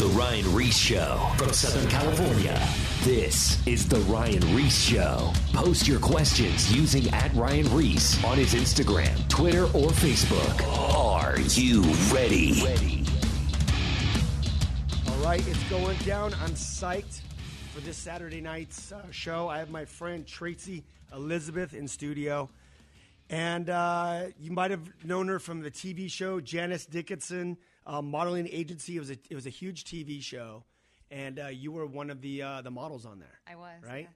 The Ryan Ries Show from Southern California. This is The Ryan Ries Show. Post your questions using at Ryan Ries on his Instagram, Twitter, or Facebook. Are you ready? All right, it's going down. I'm psyched for this Saturday night's uh, show. I have my friend Traci Elizabeth in studio. And uh, you might have known her from the TV show Janice Dickinson uh, Modeling Agency. It was a, it was a huge TV show, and uh, you were one of the uh, the models on there. I was. right.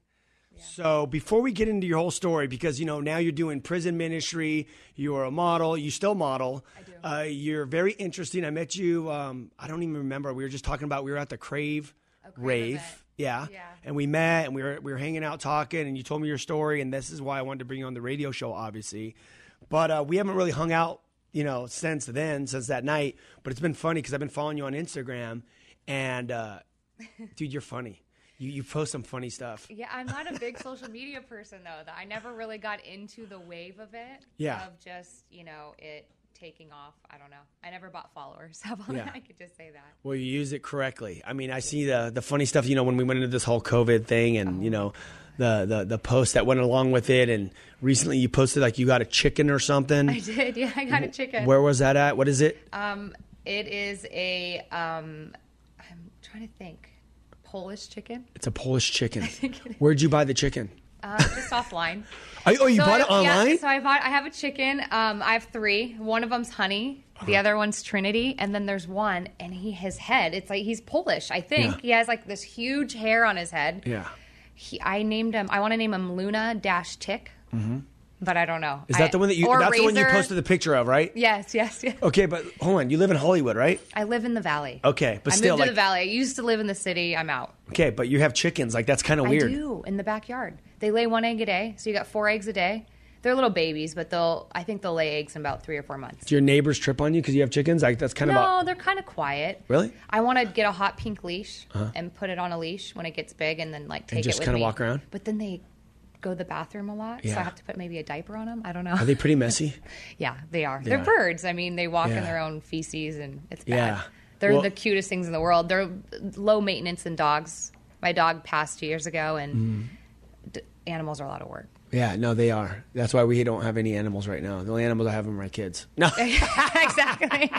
yeah. So before we get into your whole story, because you know now you're doing prison ministry, you are a model, you still model. I do. Uh, you're very interesting. I met you. Um, I don't even remember. We were just talking about we were at the Crave, Crave rave. event. Yeah. Yeah. And we met and we were we were hanging out talking and you told me your story and this is why I wanted to bring you on the radio show obviously. But uh, we haven't really hung out, you know, since then, since that night, but it's been funny cuz I've been following you on Instagram and uh, dude, you're funny. You you post some funny stuff. Yeah, I'm not a big social media person though. That I never really got into the wave of it. Yeah. Of just you know it taking off. I don't know. I never bought followers. How about Yeah. I could just say that. Well, you use it correctly. I mean, I see the the funny stuff. You know, when we went into this whole COVID thing, and you know, the the the post that went along with it. And recently, you posted like you got a chicken or something. I did. Yeah, I got a chicken. Where was that at? What is it? Um, it is a um, I'm trying to think. Polish chicken. It's a Polish chicken. think it is. Where'd you buy the chicken? Uh, just offline. Oh, oh, you So bought I- it online? Yeah, so I bought. I have a chicken. Um, I have three. One of them's Honey. Uh-huh. The other one's Trinity, and then there's one, and he his head. It's like he's Polish, I think. Yeah. He has like this huge hair on his head. yeah. He, I named him. I want to name him Luna Dash Tick, but I don't know. Is that I- the one that you? That's the one you posted the picture of, right? Yes, yes, yes. Okay, but hold on. You live in Hollywood, right? I live in the valley. Okay, but I still, moved to the valley. I used to live in the city. I'm out. okay, but you have chickens. Like that's kind of weird. I do in the backyard. They lay one egg a day, so you got four eggs a day. They're little babies, but they'll. I think they'll lay eggs in about three or four months. Do your neighbors trip on you because you have chickens? Like that's kind No, of. A, they're kind of quiet. Really? Uh-huh. I want to get a hot pink leash and put it on a leash when it gets big, and then like take just it with kinda walk around? But then they go to the bathroom a lot, so I have to put maybe a diaper on them. I don't know. are they pretty messy? yeah, they are. They They are are. birds. I mean, they walk Yeah. in their own feces, and it's bad. Yeah. They're Well- the cutest things in the world. They're low maintenance than dogs. My dog passed two years ago, and Mm. d- animals are a lot of work. Yeah, no, they are. That's why we don't have any animals right now. The only animals I have are my kids. No, exactly.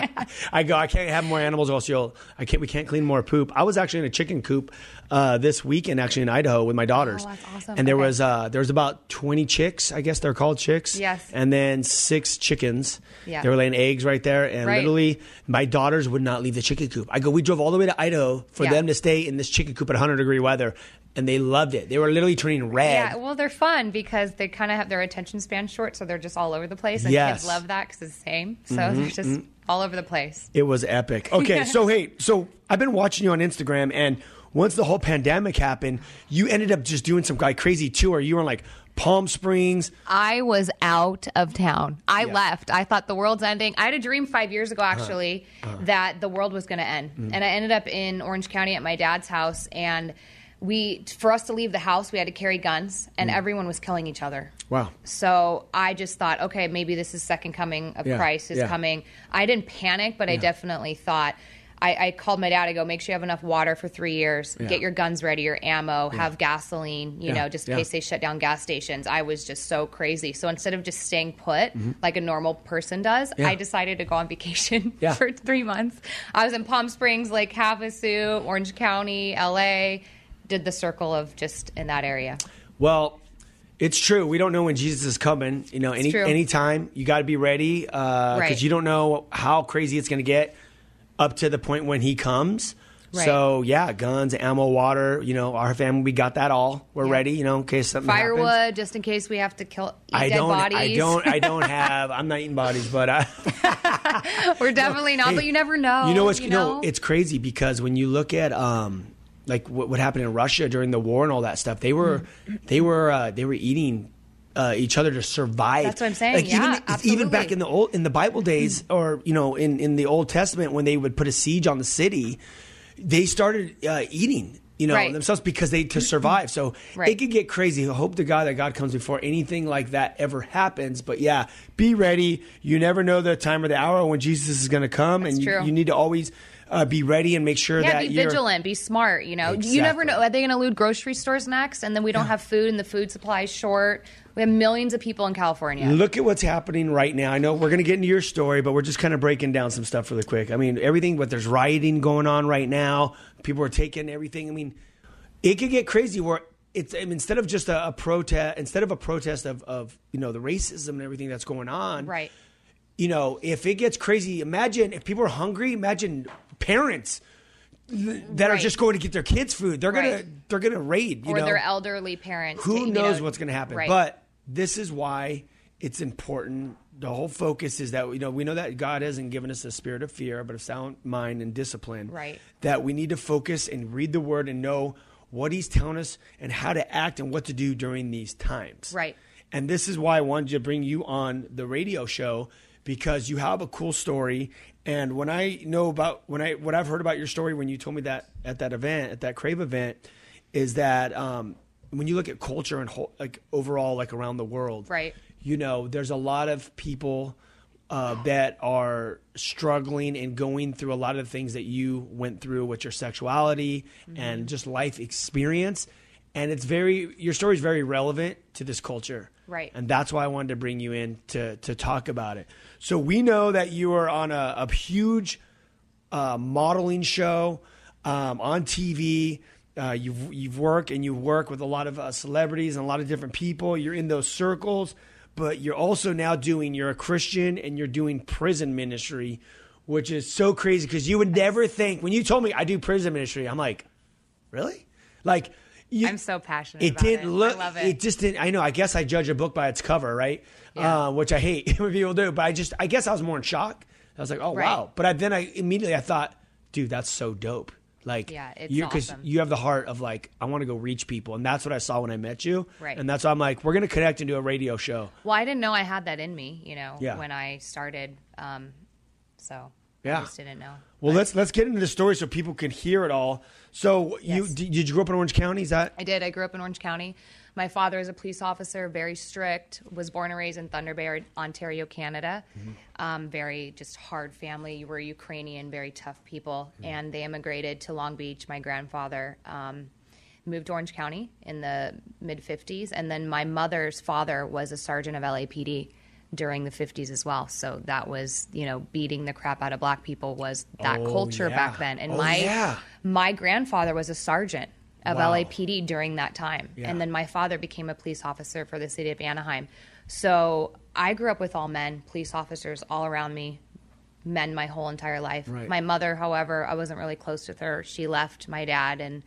I go. I can't have more animals, or else you'll. I can't. We can't clean more poop. I was actually in a chicken coop uh, this weekend, actually in Idaho, with my daughters. Oh, that's awesome. And there Okay. was uh, there was about twenty chicks. I guess they're called chicks. Yes. And then six chickens. Yeah. They were laying eggs right there, and Right. literally, my daughters would not leave the chicken coop. I go. We drove all the way to Idaho for Yeah. them to stay in this chicken coop at 100 degree weather, and they loved it. They were literally turning red. Yeah, well, they're fun because they kind of have their attention span short, so they're just all over the place, and Yes. Mm-hmm, kids love that because it's the same. So mm-hmm, they're just mm-hmm. all over the place. It was epic. Okay, so hey, so I've been watching you on Instagram, and once the whole pandemic happened, you ended up just doing some guy crazy tour. You were in like Palm Springs. I was out of town. I Yeah. left. I thought the world's ending. I had a dream five years ago, uh-huh. actually, uh-huh. that the world was going to end, mm-hmm. and I ended up in Orange County at my dad's house, and we for us to leave the house, we had to carry guns, and everyone was killing each other. Wow. So I just thought, okay, maybe this is second coming of Yeah, Christ is yeah. coming. I didn't panic, but I definitely thought. I, I called my dad. I go, make sure you have enough water for three years. Yeah. Get your guns ready, your ammo, have gasoline. You Yeah, know, just in yeah. case they shut down gas stations. I was just so crazy. So instead of just staying put like a normal person does, Mm-hmm. Yeah. I decided to go on vacation Yeah. for three months. I was in Palm Springs, Lake Havasu, Orange County, LA. Did the circle of just in that area. Well, it's true. We don't know when Jesus is coming. You know, any true. anytime you got to be ready because Right. you don't know how crazy it's going to get up to the point when He comes. Right. So yeah, guns, ammo, water. You know, our family we got that all. We're Yeah. ready. You know, in case something happens. Firewood, just in case we have to kill eat I dead don't. bodies. I don't. I don't have. I'm not eating bodies, but I. We're definitely not, Hey, but you never know. You know what's you no? It's crazy because when you look at um, like what, what happened in Russia during the war and all that stuff, they were they were uh, they were eating. Uh, each other to survive. That's what I'm saying. Like Yeah, even even back in the old in the Bible days, or you know, in in the Old Testament, when they would put a siege on the city, they started uh, eating. You know Right. themselves because they to survive. So it could get crazy. I hope to God that God comes before anything like that ever happens. But yeah, be ready. You never know the time or the hour when Jesus is going to come, That's and you, you need to always uh, be ready and make sure Yeah, that be you're vigilant, be smart. You know, you never know. Are they going to loot grocery stores next, and then we don't have food, and the food supply is short? We have millions of people in California. Look at what's happening right now. I know we're going to get into your story, but we're just kind of breaking down some stuff really quick. I mean, everything, but there's rioting going on right now. People are taking everything. I mean, it could get crazy where it's I mean, instead of just a, a protest, instead of a protest of, of you know the racism and everything that's going on, right. you know, if it gets crazy, imagine if people are hungry. Imagine parents that are just going to get their kids food. They're gonna they're gonna raid. You Or know? their elderly parents. who you knows know, what's to happen right. but this is why it's important the whole focus is that you know we know that god hasn't given us a spirit of fear but of sound mind and discipline Right. that we need to focus and read the word and know what he's telling us and how to act and what to do during these times Right. and this is why i wanted to bring you on the radio show because you have a cool story and when i know about when i what i've heard about your story when you told me that at that event at that crave event is that um, when you look at culture and whole, like overall like around the world Right. you know there's a lot of people uh, that are struggling and going through a lot of the things that you went through with your sexuality Mm-hmm. and just life experience and it's very your story is very relevant to this culture Right. and that's why i wanted to bring you in to to talk about it so we know that you are on a, a huge uh, modeling show um, on TV. Uh, you've you've worked and you work with a lot of uh, celebrities and a lot of different people. You're in those circles, but you're also now doing. You're a Christian and you're doing prison ministry, which is so crazy because you would never think when you told me I do prison ministry. I'm like, really? Like. You, I'm so passionate It about didn't it. I look. love it. just didn't. I know. I guess I judge a book by its cover, right? Yeah. Uh, which I hate when people do. But I just. I guess I was more in shock. I was like, oh Right. wow. But I, then I immediately I thought, dude, that's so dope. Like, Yeah, it's you awesome. you have the heart of like, I want to go reach people, and that's what I saw when I met you. Right. And that's why I'm like, we're gonna connect and do a radio show. Well, I didn't know I had that in me, you know, Yeah. when I started. Um, so Yeah. I just didn't know. Well, let's let's get into the story so people can hear it all. So you Yes. did, did you grow up in Orange County? Is that I did. I grew up in Orange County. My father is a police officer, very strict. Was born and raised in Thunder Bay, Ontario, Canada. Um, very just hard family. You were Ukrainian, very tough people, and they immigrated to Long Beach. My grandfather um, moved to Orange County in the mid '50s, and then my mother's father was a sergeant of LAPD during the 50s as well. So that was, you know, beating the crap out of black people was that Oh, culture yeah. back then. And Oh, my yeah. my grandfather was a sergeant of Wow. LAPD during that time. Yeah. And then my father became a police officer for the city of Anaheim. So I grew up with all men, police officers all around me, men my whole entire life. Right. My mother, however, I wasn't really close with her. She left my dad and,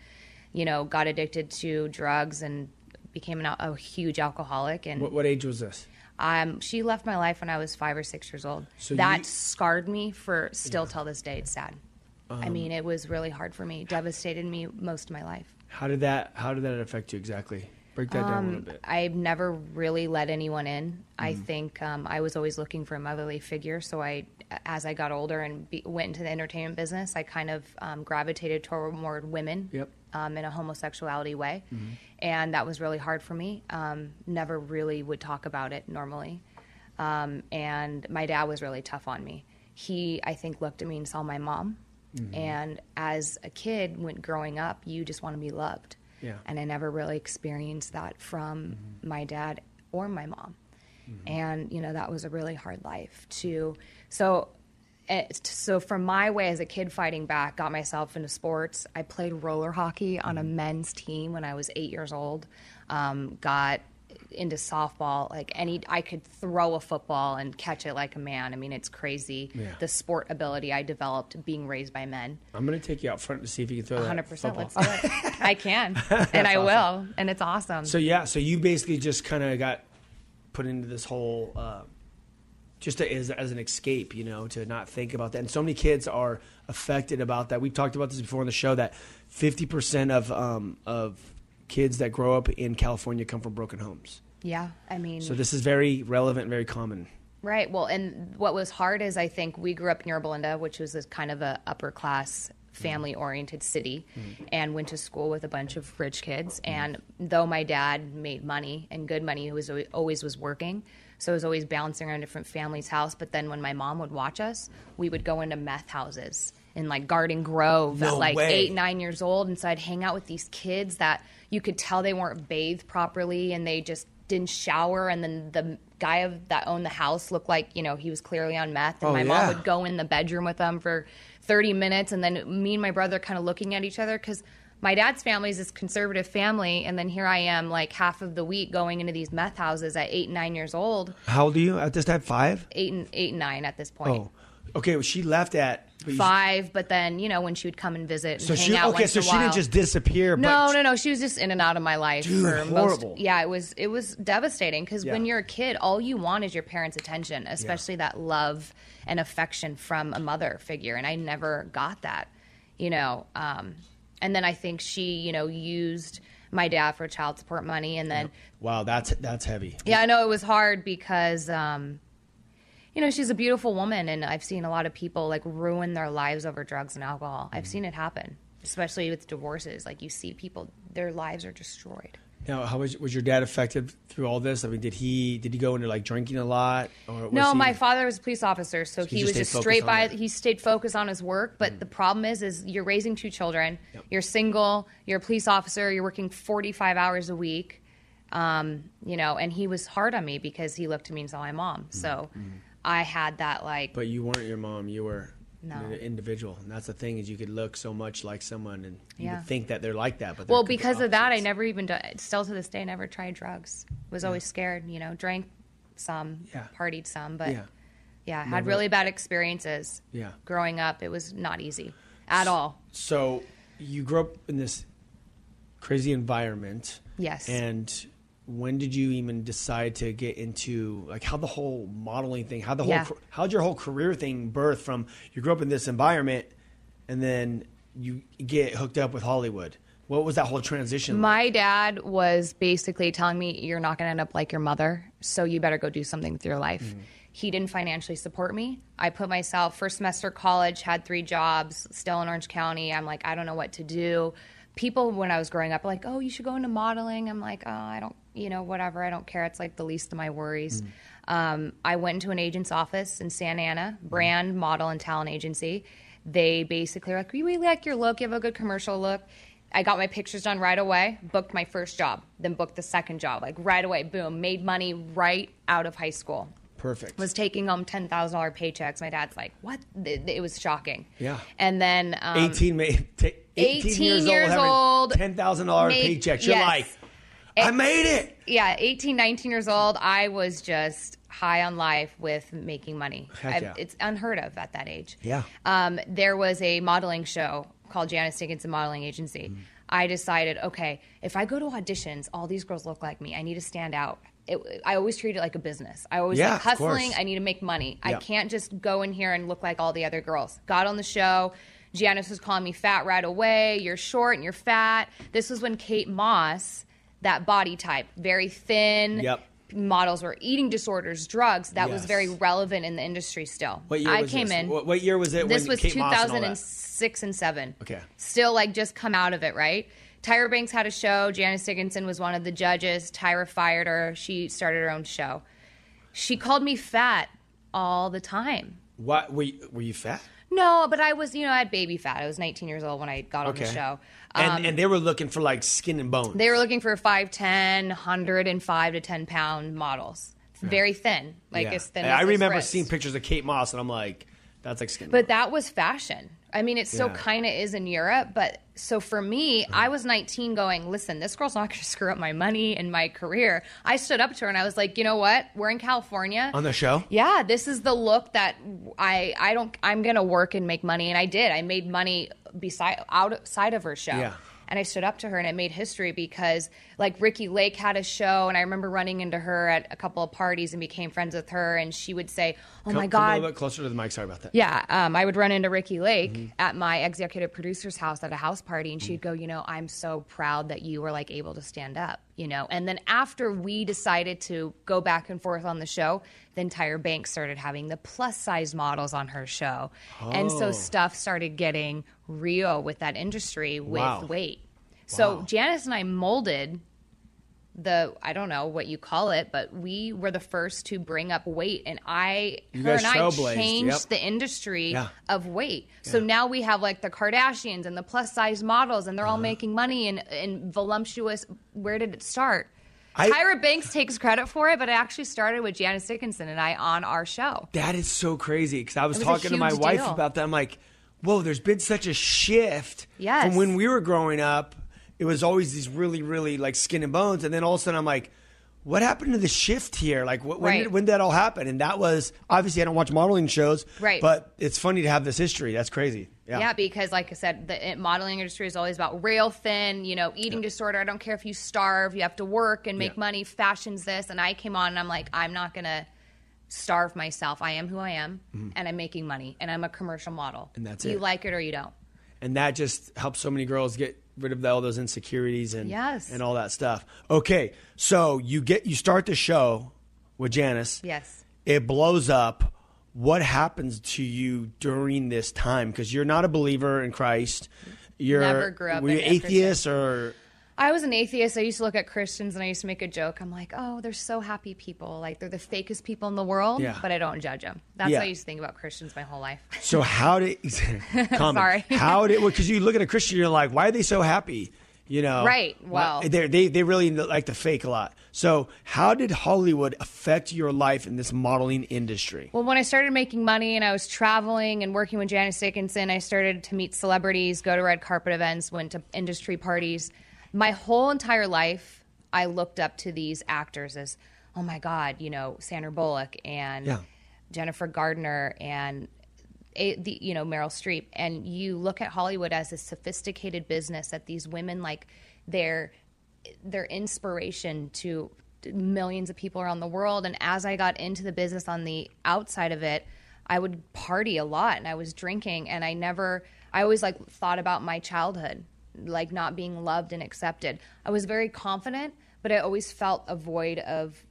you know, got addicted to drugs and became an, a huge alcoholic. And what, what age was this? Um, she left my life when I was five or six years old. So that you- scarred me for still till this day. It's sad. Um, I mean, it was really hard for me, devastated me most of my life. How did that How did that affect you exactly? Break that down a little bit. I've never really let anyone in. I Mm-hmm. think um, I was always looking for a motherly figure. So I, as I got older and be, went into the entertainment business, I kind of um, gravitated toward more women Yep. um, in a homosexuality way, Mm-hmm. and that was really hard for me. Um, never really would talk about it normally, um, and my dad was really tough on me. He, I think, looked at me and saw my mom, Mm-hmm. and as a kid, when growing up, you just want to be loved. Yeah. And I never really experienced that from my dad or my mom. And, you know, that was a really hard life to. So, it, so from my way as a kid fighting back, got myself into sports. I played roller hockey on a men's team when I was eight years old. Um, got into softball. Like any, I could throw a football and catch it like a man. I mean, it's crazy Yeah. the sport ability I developed being raised by men. I'm gonna take you out front to see if you can throw that. Hundred percent. football. Let's do it. I can, and I will, and it's awesome. So yeah, so you basically just kind of got put into this whole uh, just to, as, as an escape, you know, to not think about that. And so many kids are affected about that. We've talked about this before on the show that 50% of um, of kids that grow up in California come from broken homes. yeah, I mean, So this is very relevant, very common. right. Well, and what was hard is I think we grew up near Yorba Linda, which was a kind of a upper class, Mm-hmm. family oriented city, mm-hmm. and went to school with a bunch of rich kids. Mm-hmm. And though my dad made money and good money, he was always, was working. So I was always bouncing around different families' house. But then when my mom would watch us, we would go into meth houses in like Garden Grove No at like way. eight, nine years old. And so I'd hang out with these kids that you could tell they weren't bathed properly and they just didn't shower. And then the guy of, that owned the house looked like, you know, he was clearly on meth. And Oh, my yeah. mom would go in the bedroom with them for 30 minutes. And then me and my brother kind of looking at each other because my dad's family is this conservative family. And then here I am, like half of the week going into these meth houses at eight and nine years old, How old are you at this time? Five. eight and eight and nine at this point. Oh, okay. Well, she left at but you- Five, but then you know when she would come and visit and So hang she out okay. once So in a she while. didn't just disappear. No, but no, no. She was just in and out of my life Dude, for horrible. most. Yeah, it was it was devastating because Yeah. when you're a kid, all you want is your parents' attention, especially that love and affection from a mother figure, and I never got that. You know, um, and then I think she, you know, used my dad for child support money, and then Wow, that's that's heavy. yeah, I know it was hard because, um, you know, she's a beautiful woman, and I've seen a lot of people like ruin their lives over drugs and alcohol. I've seen it happen, especially with divorces. Like you see people, their lives are destroyed. Now, how was was your dad affected through all this? I mean, did he did he go into like drinking a lot? Or was No, he- my father was a police officer, so, he he, just was just straight by. Mm. He stayed focused on his work, but the problem is, is you're raising two children. You're single. You're a police officer. You're working 45 hours a week. Um, you know, and he was hard on me because he looked at me and saw my mom. So I had that like. But you weren't your mom. You were No. an individual, and that's the thing is you could look so much like someone, and you Yeah. would think that they're like that. But Well, because of that, I never even still to this day never tried drugs. Was always scared. You know, drank some, Yeah. partied some, but Yeah. yeah, had Never- really bad experiences. Yeah. growing up, it was not easy at all. So you grew up in this crazy environment. Yes. And when did you even decide to get into like how the whole modeling thing, how the whole yeah. how'd your whole career thing birth from you grew up in this environment and then you get hooked up with Hollywood? What was that whole transition? like? My dad was basically telling me, "You're not going to end up like your mother, so you better go do something with your life." Mm-hmm. He didn't financially support me. I put myself first semester college, had three jobs, still in Orange County. I'm like, I don't know what to do. People when I was growing up, like, oh, you should go into modeling. I'm like, oh, I don't, you know, whatever. I don't care. It's like the least of my worries. Um, I went into an agent's office in Santa Ana, brand, model, and talent agency. They basically are like, we really like your look. You have a good commercial look. I got my pictures done right away, booked my first job, then booked the second job, like right away, boom, made money right out of high school. Perfect. Was taking home ten thousand dollar paychecks. My dad's like, "What?" It, it was shocking. Yeah. And then um, 18, ma- t- 18, 18 years, years old, old, $10,000 paychecks. You're yes. like, I made it. yeah, 18, 19 years old, I was just high on life with making money. Yeah. It's unheard of at that age. Yeah. Um, there was a modeling show called Janice Dickinson Modeling Agency. Mm-hmm. I decided, okay, if I go to auditions, all these girls look like me. I need to stand out. It, I always treat it like a business. I always Yeah, like hustling. I need to make money. I can't just go in here and look like all the other girls. Got on the show. Janice was calling me fat right away. You're short and you're fat. This was when Kate Moss, that body type, very thin. Yep. Models were eating disorders, drugs. That was very relevant in the industry still. What year I was came this? in. What, what year was it This when was Kate Moss and all that? 2006 and 7. Okay. Still like just come out of it, right? Tyra Banks had a show. Janice Dickinson was one of the judges. Tyra fired her. She started her own show. She called me fat all the time. What, were, you, were you fat? No, but I was, you know, I had baby fat. I was 19 years old when I got on the show. and, Um, and they were looking for like skin and bones. they were looking for 5'10, 105 to 10 pound models. Very thin, like Yeah. as thin And as I remember wrist. seeing pictures of Kate Moss, and I'm like, that's like skin. But bones. that was fashion. I mean, it still Yeah. kind of is in Europe. But so for me, I was 19 going, listen, this girl's not going to screw up my money and my career. I stood up to her and I was like, you know what? We're in California. on the show. yeah, this is the look that I I don't I'm gonna work and make money, and I did. I made money beside outside of her show. Yeah. And I stood up to her, and it made history because, like, Ricki Lake had a show, and I remember running into her at a couple of parties and became friends with her. And she would say, "Oh Come- my come a little bit closer to the mic. Sorry about that. yeah, um, I would run into Ricki Lake Mm-hmm. at my executive producer's house at a house party, and she'd go, "You know, I'm so proud that you were like able to stand up." You know, and then after we decided to go back and forth on the show, then Tyra Banks started having the plus size models on her show, and Oh. so stuff started getting real with that industry with Wow. weight. So Wow. Janice and I molded the I don't know what you call it, but we were the first to bring up weight, and I You her and I changed yep. the industry Yeah. of weight. So now we have like the Kardashians and the plus size models, and they're Uh-huh. all making money and in voluptuous. Where did it start? I- Tyra Banks takes credit for it, but it actually started with Janice Dickinson and I on our show. That is so crazy because I was, was talking to my wife deal. about that. I'm like, whoa, there's been such a shift Yes. from when we were growing up. It was always these really, really like skin and bones, and then all of a sudden I'm like, what happened to the shift here? Like, wh- when, Right. did, when did that all happen? And that was obviously I don't watch modeling shows, Right. But it's funny to have this history. That's crazy. Yeah, Yeah, because like I said, the modeling industry is always about rail thin, you know, eating disorder. I don't care if you starve, you have to work and make Yeah. money. Fashion's this, and I came on and I'm like, I'm not gonna starve myself. I am who I am, and I'm making money, and I'm a commercial model. Mm-hmm. And that's you it. You like it or you don't. And that just helps so many girls get rid of all those insecurities and Yes. and all that stuff. Okay, so you get you start the show with Janice. Yes. it blows up. What happens to you during this time? Because you're not a believer in Christ. You're Never grew up you atheist or I was an atheist. I used to look at Christians and I used to make a joke. I'm like, oh, they're so happy people. Like they're the fakest people in the world, Yeah. but I don't judge them. That's Yeah. how I used to think about Christians my whole life. so? How did? Sorry. How did? Because you look at a Christian, you're like, why are they so happy? You know, Right, well- they they they really like to fake a lot. So, how did Hollywood affect your life in this modeling industry? Well, when I started making money and I was traveling and working with Janice Dickinson, I started to meet celebrities, go to red carpet events, went to industry parties. My whole entire life, I looked up to these actors as, oh my God, you know, Sandra Bullock and Yeah. Jennifer Gardner and a, the, you know Meryl Streep, and you look at Hollywood as a sophisticated business that these women like they're their inspiration to millions of people around the world. And as I got into the business on the outside of it, I would party a lot and I was drinking and I never I always like thought about my childhood, like not being loved and accepted. I was very confident, but I always felt a void of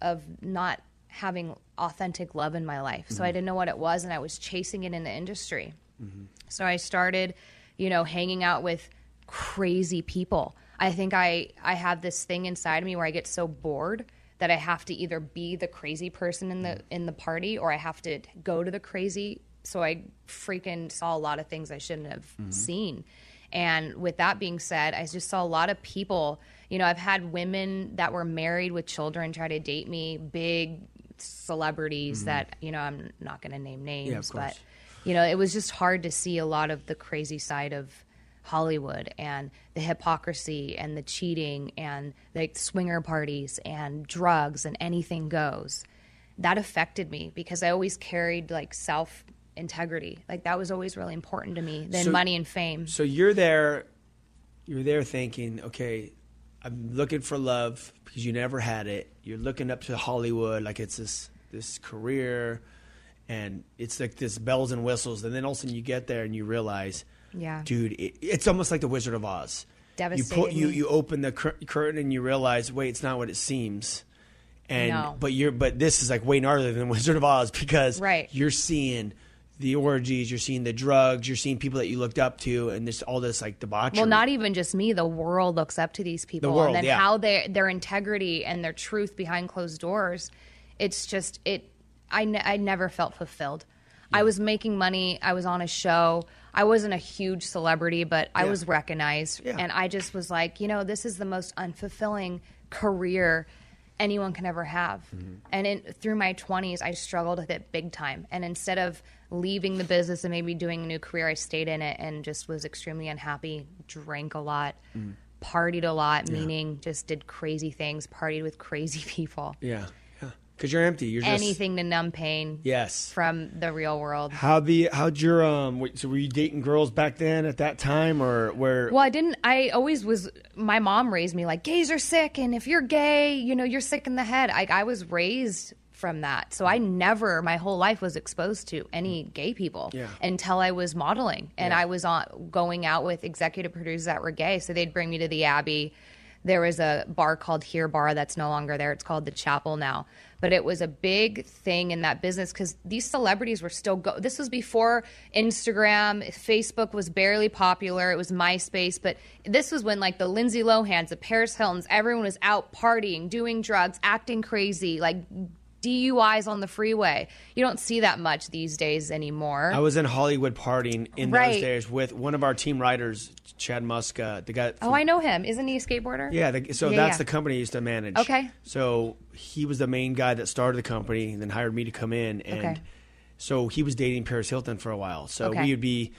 of not having authentic love in my life. So I mm-hmm. didn't know what it was and I was chasing it in the industry. Mm-hmm. So I started, you know, hanging out with crazy people. I think I I have this thing inside of me where I get so bored that I have to either be the crazy person in the mm-hmm. in the party or I have to go to the crazy. So I freaking saw a lot of things I shouldn't have seen. And with that being said, I just saw a lot of people. You know, I've had women that were married with children try to date me, big celebrities mm-hmm. that you know I'm not going to name names, course. but you know, it was just hard to see a lot of the crazy side of Hollywood and the hypocrisy and the cheating and the swinger parties and drugs and anything goes. That affected me because I always carried like self integrity. Like that was always really important to me than So- money and fame. So you're there, you're there thinking, okay, I'm looking for love because you never had it. You're looking up to Hollywood like it's this this career, and it's like this bells and whistles. And then all of a sudden you get there and you realize, Yeah. dude, it, it's almost like the Wizard of Oz. You Devastated you you open the cur- curtain and you realize, wait, it's not what it seems. And No. but you're but this is like way gnarlier than Wizard of Oz because Right. you're seeing the orgies, you're seeing the drugs, you're seeing people that you looked up to, and this all this like debauchery. Well, not even just me. The world looks up to these people, the world, and then yeah. how they their integrity and their truth behind closed doors. It's just it. I I never felt fulfilled. I was making money. I was on a show. I wasn't a huge celebrity, but I was recognized, Yeah. and I just was like, you know, this is the most unfulfilling career anyone can ever have. Mm-hmm. And in, through my 20s, I struggled with it big time. And instead of leaving the business and maybe doing a new career, I stayed in it and just was extremely unhappy, drank a lot, Mm. partied a lot, meaning just did crazy things, partied with crazy people. yeah, yeah, because you're empty. You're just Anything to numb pain Yes. from the real world. How the how'd your um? wait, So were you dating girls back then at that time, or where? Well, I didn't. I always was. My mom raised me like gays are sick, and if you're gay, you know you're sick in the head. I, I was raised from that, so I never, my whole life, was exposed to any mm. gay people Yeah. until I was modeling, and Yeah. I was on going out with executive producers that were gay. So they'd bring me to the Abbey. There was a bar called Here Bar that's no longer there. It's called the Chapel now. But it was a big thing in that business because these celebrities were still go. This was before Instagram, Facebook was barely popular. It was MySpace, but this was when like the Lindsay Lohans, the Paris Hiltons, everyone was out partying, doing drugs, acting crazy, like DUIs on the freeway. You don't see that much these days anymore. I was in Hollywood partying in Right. those days with one of our team writers, Chad Muska, the guy. oh, I know him. Isn't he a skateboarder? Yeah, the, so Yeah, that's yeah. the company I used to manage. Okay. So he was the main guy that started the company and then hired me to come in. And Okay. so he was dating Paris Hilton for a while. So Okay. we would be.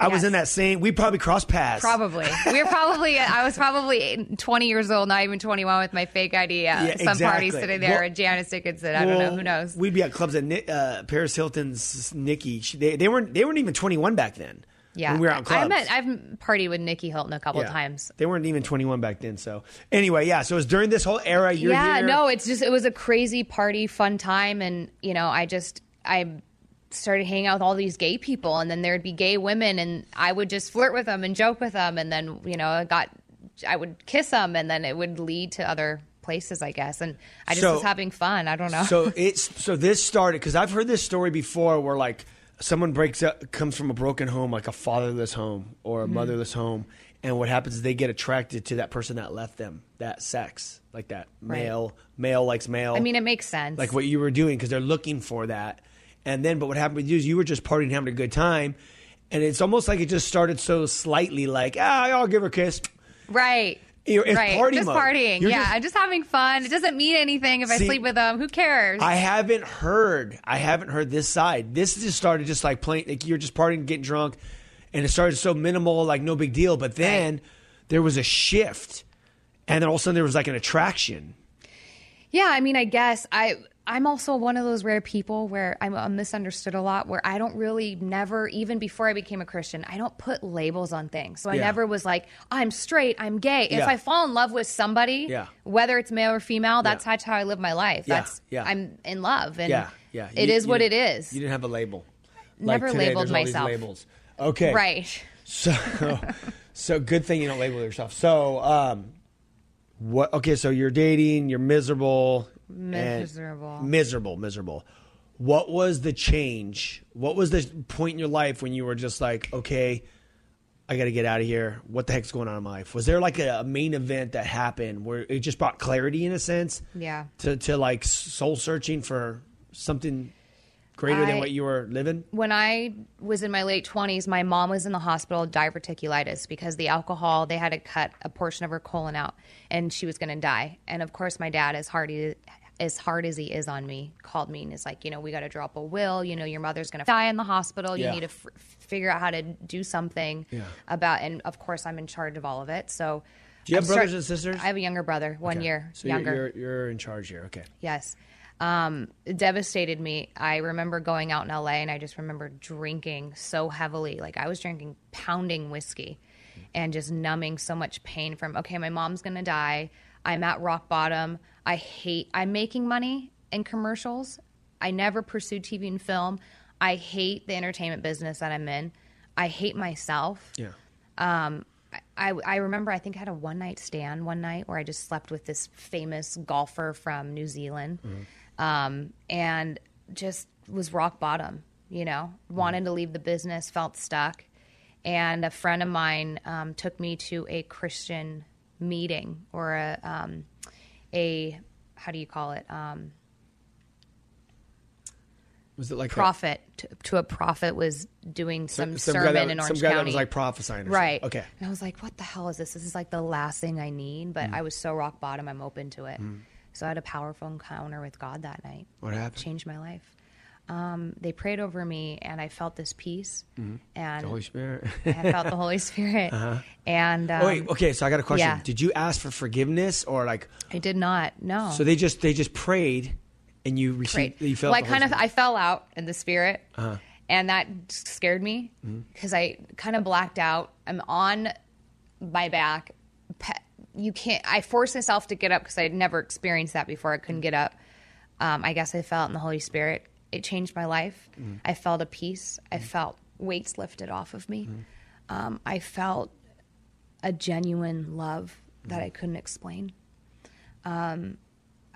I was in that same. We probably crossed paths. Probably. We were probably, I was probably 20 years old, not even 21 with my fake ID. at Yeah, some party exactly. sitting there Well- at Janice Dickinson. I don't know. Who knows? We'd be at clubs at uh, Paris Hilton's Nicky. She, they, they weren't. They weren't even 21 back then. Yeah. When we were out clubs. I met, I've partied with Nicky Hilton a couple Yeah. times. They weren't even 21 back then. So anyway, yeah. So it was during this whole era. You're yeah, here. no, it's just, it was a crazy party, fun time. And, you know, I just, I started hanging out with all these gay people. And then there'd be gay women, and I would just flirt with them and joke with them. And then, you know, I got, I would kiss them, and then it would lead to other places, I guess. And I just So- was having fun. I don't know. so it's so this started because I've heard this story before where like someone breaks up comes from a broken home like a fatherless home or Mm-hmm. a motherless home and what happens is they get attracted to that person that left them that sex like that Right. male male likes male I mean, it makes sense. like what you were doing because they're looking for that and then but what happened with you is you were just partying having a good time and it's almost like it just started so slightly like ah I'll give her a kiss Right. You're- it's right. party just mode. partying. You're yeah, just- I'm just having fun. It doesn't mean anything if I sleep with them. Who cares? I haven't heard. I haven't heard this side. This just started just like playing. Like you're just partying, getting drunk, and it started so minimal, like no big deal. But then there was a shift, and then all of a sudden there was like an attraction. yeah, I mean, I guess I. I'm also one of those rare people where I'm, I'm misunderstood a lot. Where I don't really, never, even before I became a Christian, I don't put labels on things. So I Yeah. never was like, I'm straight, I'm gay. If I fall in love with somebody, Yeah. whether it's male or female, that's Yeah. how, how I live my life. Yeah, That's yeah. I'm in love, and Yeah, yeah. You- is what it is. You didn't have a label. Never today, labeled there's all these myself. labels. Okay, Right. So, so good thing you don't label yourself. So, um, what? Okay, so you're dating, you're miserable, and- Miserable. miserable, miserable. What was the change? What was the point in your life when you were just like, okay, I got to get out of here. What the heck's going on in my life? Was there like a, a main event that happened where it just brought clarity in a sense? Yeah. To to like soul searching for something greater than what you were living. when I was in my late 20s, my mom was in the hospital with diverticulitis because the alcohol, they had to cut a portion of her colon out and she was going to die. And of course, my dad, as hard, as hard as he is on me, called me and is like, you know, we got to drop a will. You know, your mother's going to die in the hospital. You Yeah. need to f- figure out how to do something Yeah. about, and of course, I'm in charge of all of it. So, Do you have I'm start- brothers and sisters? I have a younger brother, one Okay. year So you're- younger. You're, you're in charge here. Okay. Yes. Um, devastated me. I remember going out in LA and I just remember drinking so heavily. Like I was drinking pounding whiskey and just numbing so much pain from, okay, my mom's going to die. I'm at rock bottom. I hate, I'm making money in commercials. I never pursued TV and film. I hate the entertainment business that I'm in. I hate myself Yeah. um, I, I remember I think I had a one night stand one night where I just slept with this famous golfer from New Zealand, um, and just was rock bottom. You know, wanted to leave the business, felt stuck, and a friend of mine um, took me to a Christian meeting or a um, a how do you call it um, Was it like a- prophet to, to a prophet was doing some, some guy sermon that- in some Orange guy that County. was, like, prophesying or right? something. Okay. And I was like, "What the hell is this? This is like the last thing I need." But Mm. I was so rock bottom. I'm open to it. So I had a powerful encounter with God that night. What happened? Changed my life. Um, they prayed over me, and I felt this peace, and Mm-hmm. The Holy Spirit. I felt the Holy Spirit. And um, oh wait, okay. So I got a question. yeah. Did you ask for forgiveness or like? I did not. No. So they just they just prayed, and you received. Great. You felt. well, I kind of. I fell out in the spirit, Uh-huh. and that scared me Mm-hmm. because I kind of blacked out. I'm on my back. Pe- You can't. I forced myself to get up because I had never experienced that before. I couldn't get up. Um, I guess I felt in the Holy Spirit. It changed my life. Mm-hmm. I felt a peace. I felt weights lifted off of me. Mm-hmm. Um, I felt a genuine love that I couldn't explain. Um,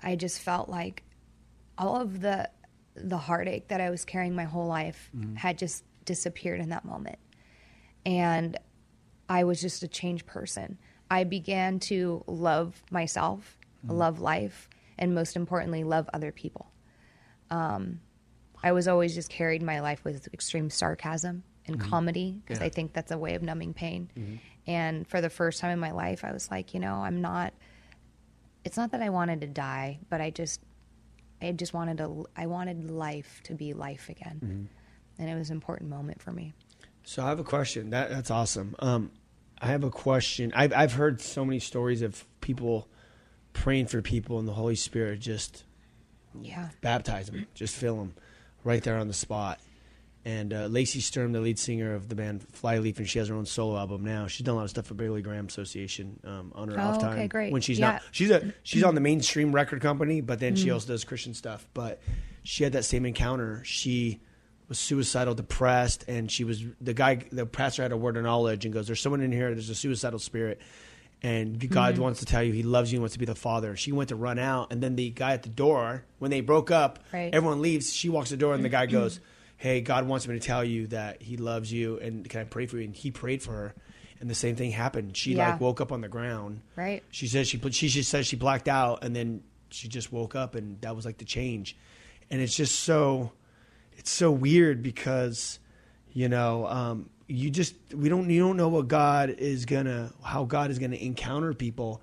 I just felt like all of the the heartache that I was carrying my whole life had just disappeared in that moment. And I was just a changed person. I began to love myself, love life, and most importantly, love other people. Um, I was always just carried my life with extreme sarcasm and comedy because Yeah. I think that's a way of numbing pain. And for the first time in my life, I was like, you know, I'm not. It's not that I wanted to die, but I just, I just wanted to. I wanted life to be life again, and it was an important moment for me. So I have a question. That that's awesome. Um, I have a question. I've I've heard so many stories of people praying for people and the Holy Spirit just Yeah. baptize them, just fill them right there on the spot. And uh, Lacey Sturm, the lead singer of the band Flyleaf, and she has her own solo album now. She's done a lot of stuff for Billy Graham Association um, on her Oh, off okay, time great. when she's Yeah. not. She's a she's on the mainstream record company, but then Mm. she also does Christian stuff. But she had that same encounter. She was suicidal, depressed, and she was the guy. The pastor had a word of knowledge and goes, "There's someone in here. There's a suicidal spirit." And God Mm-hmm. wants to tell you He loves you and wants to be the Father. She went to run out, and then the guy at the door, when they broke up, Right. everyone leaves. She walks the door, and the guy goes, "Hey, God wants me to tell you that He loves you, and can I pray for you?" And he prayed for her, and the same thing happened. She Yeah. like woke up on the ground. Right. She says she she just says she blacked out, and then she just woke up, and that was like the change. And it's just so, it's so weird because, you know, um, you just we don't you don't know what God is gonna how God is gonna encounter people.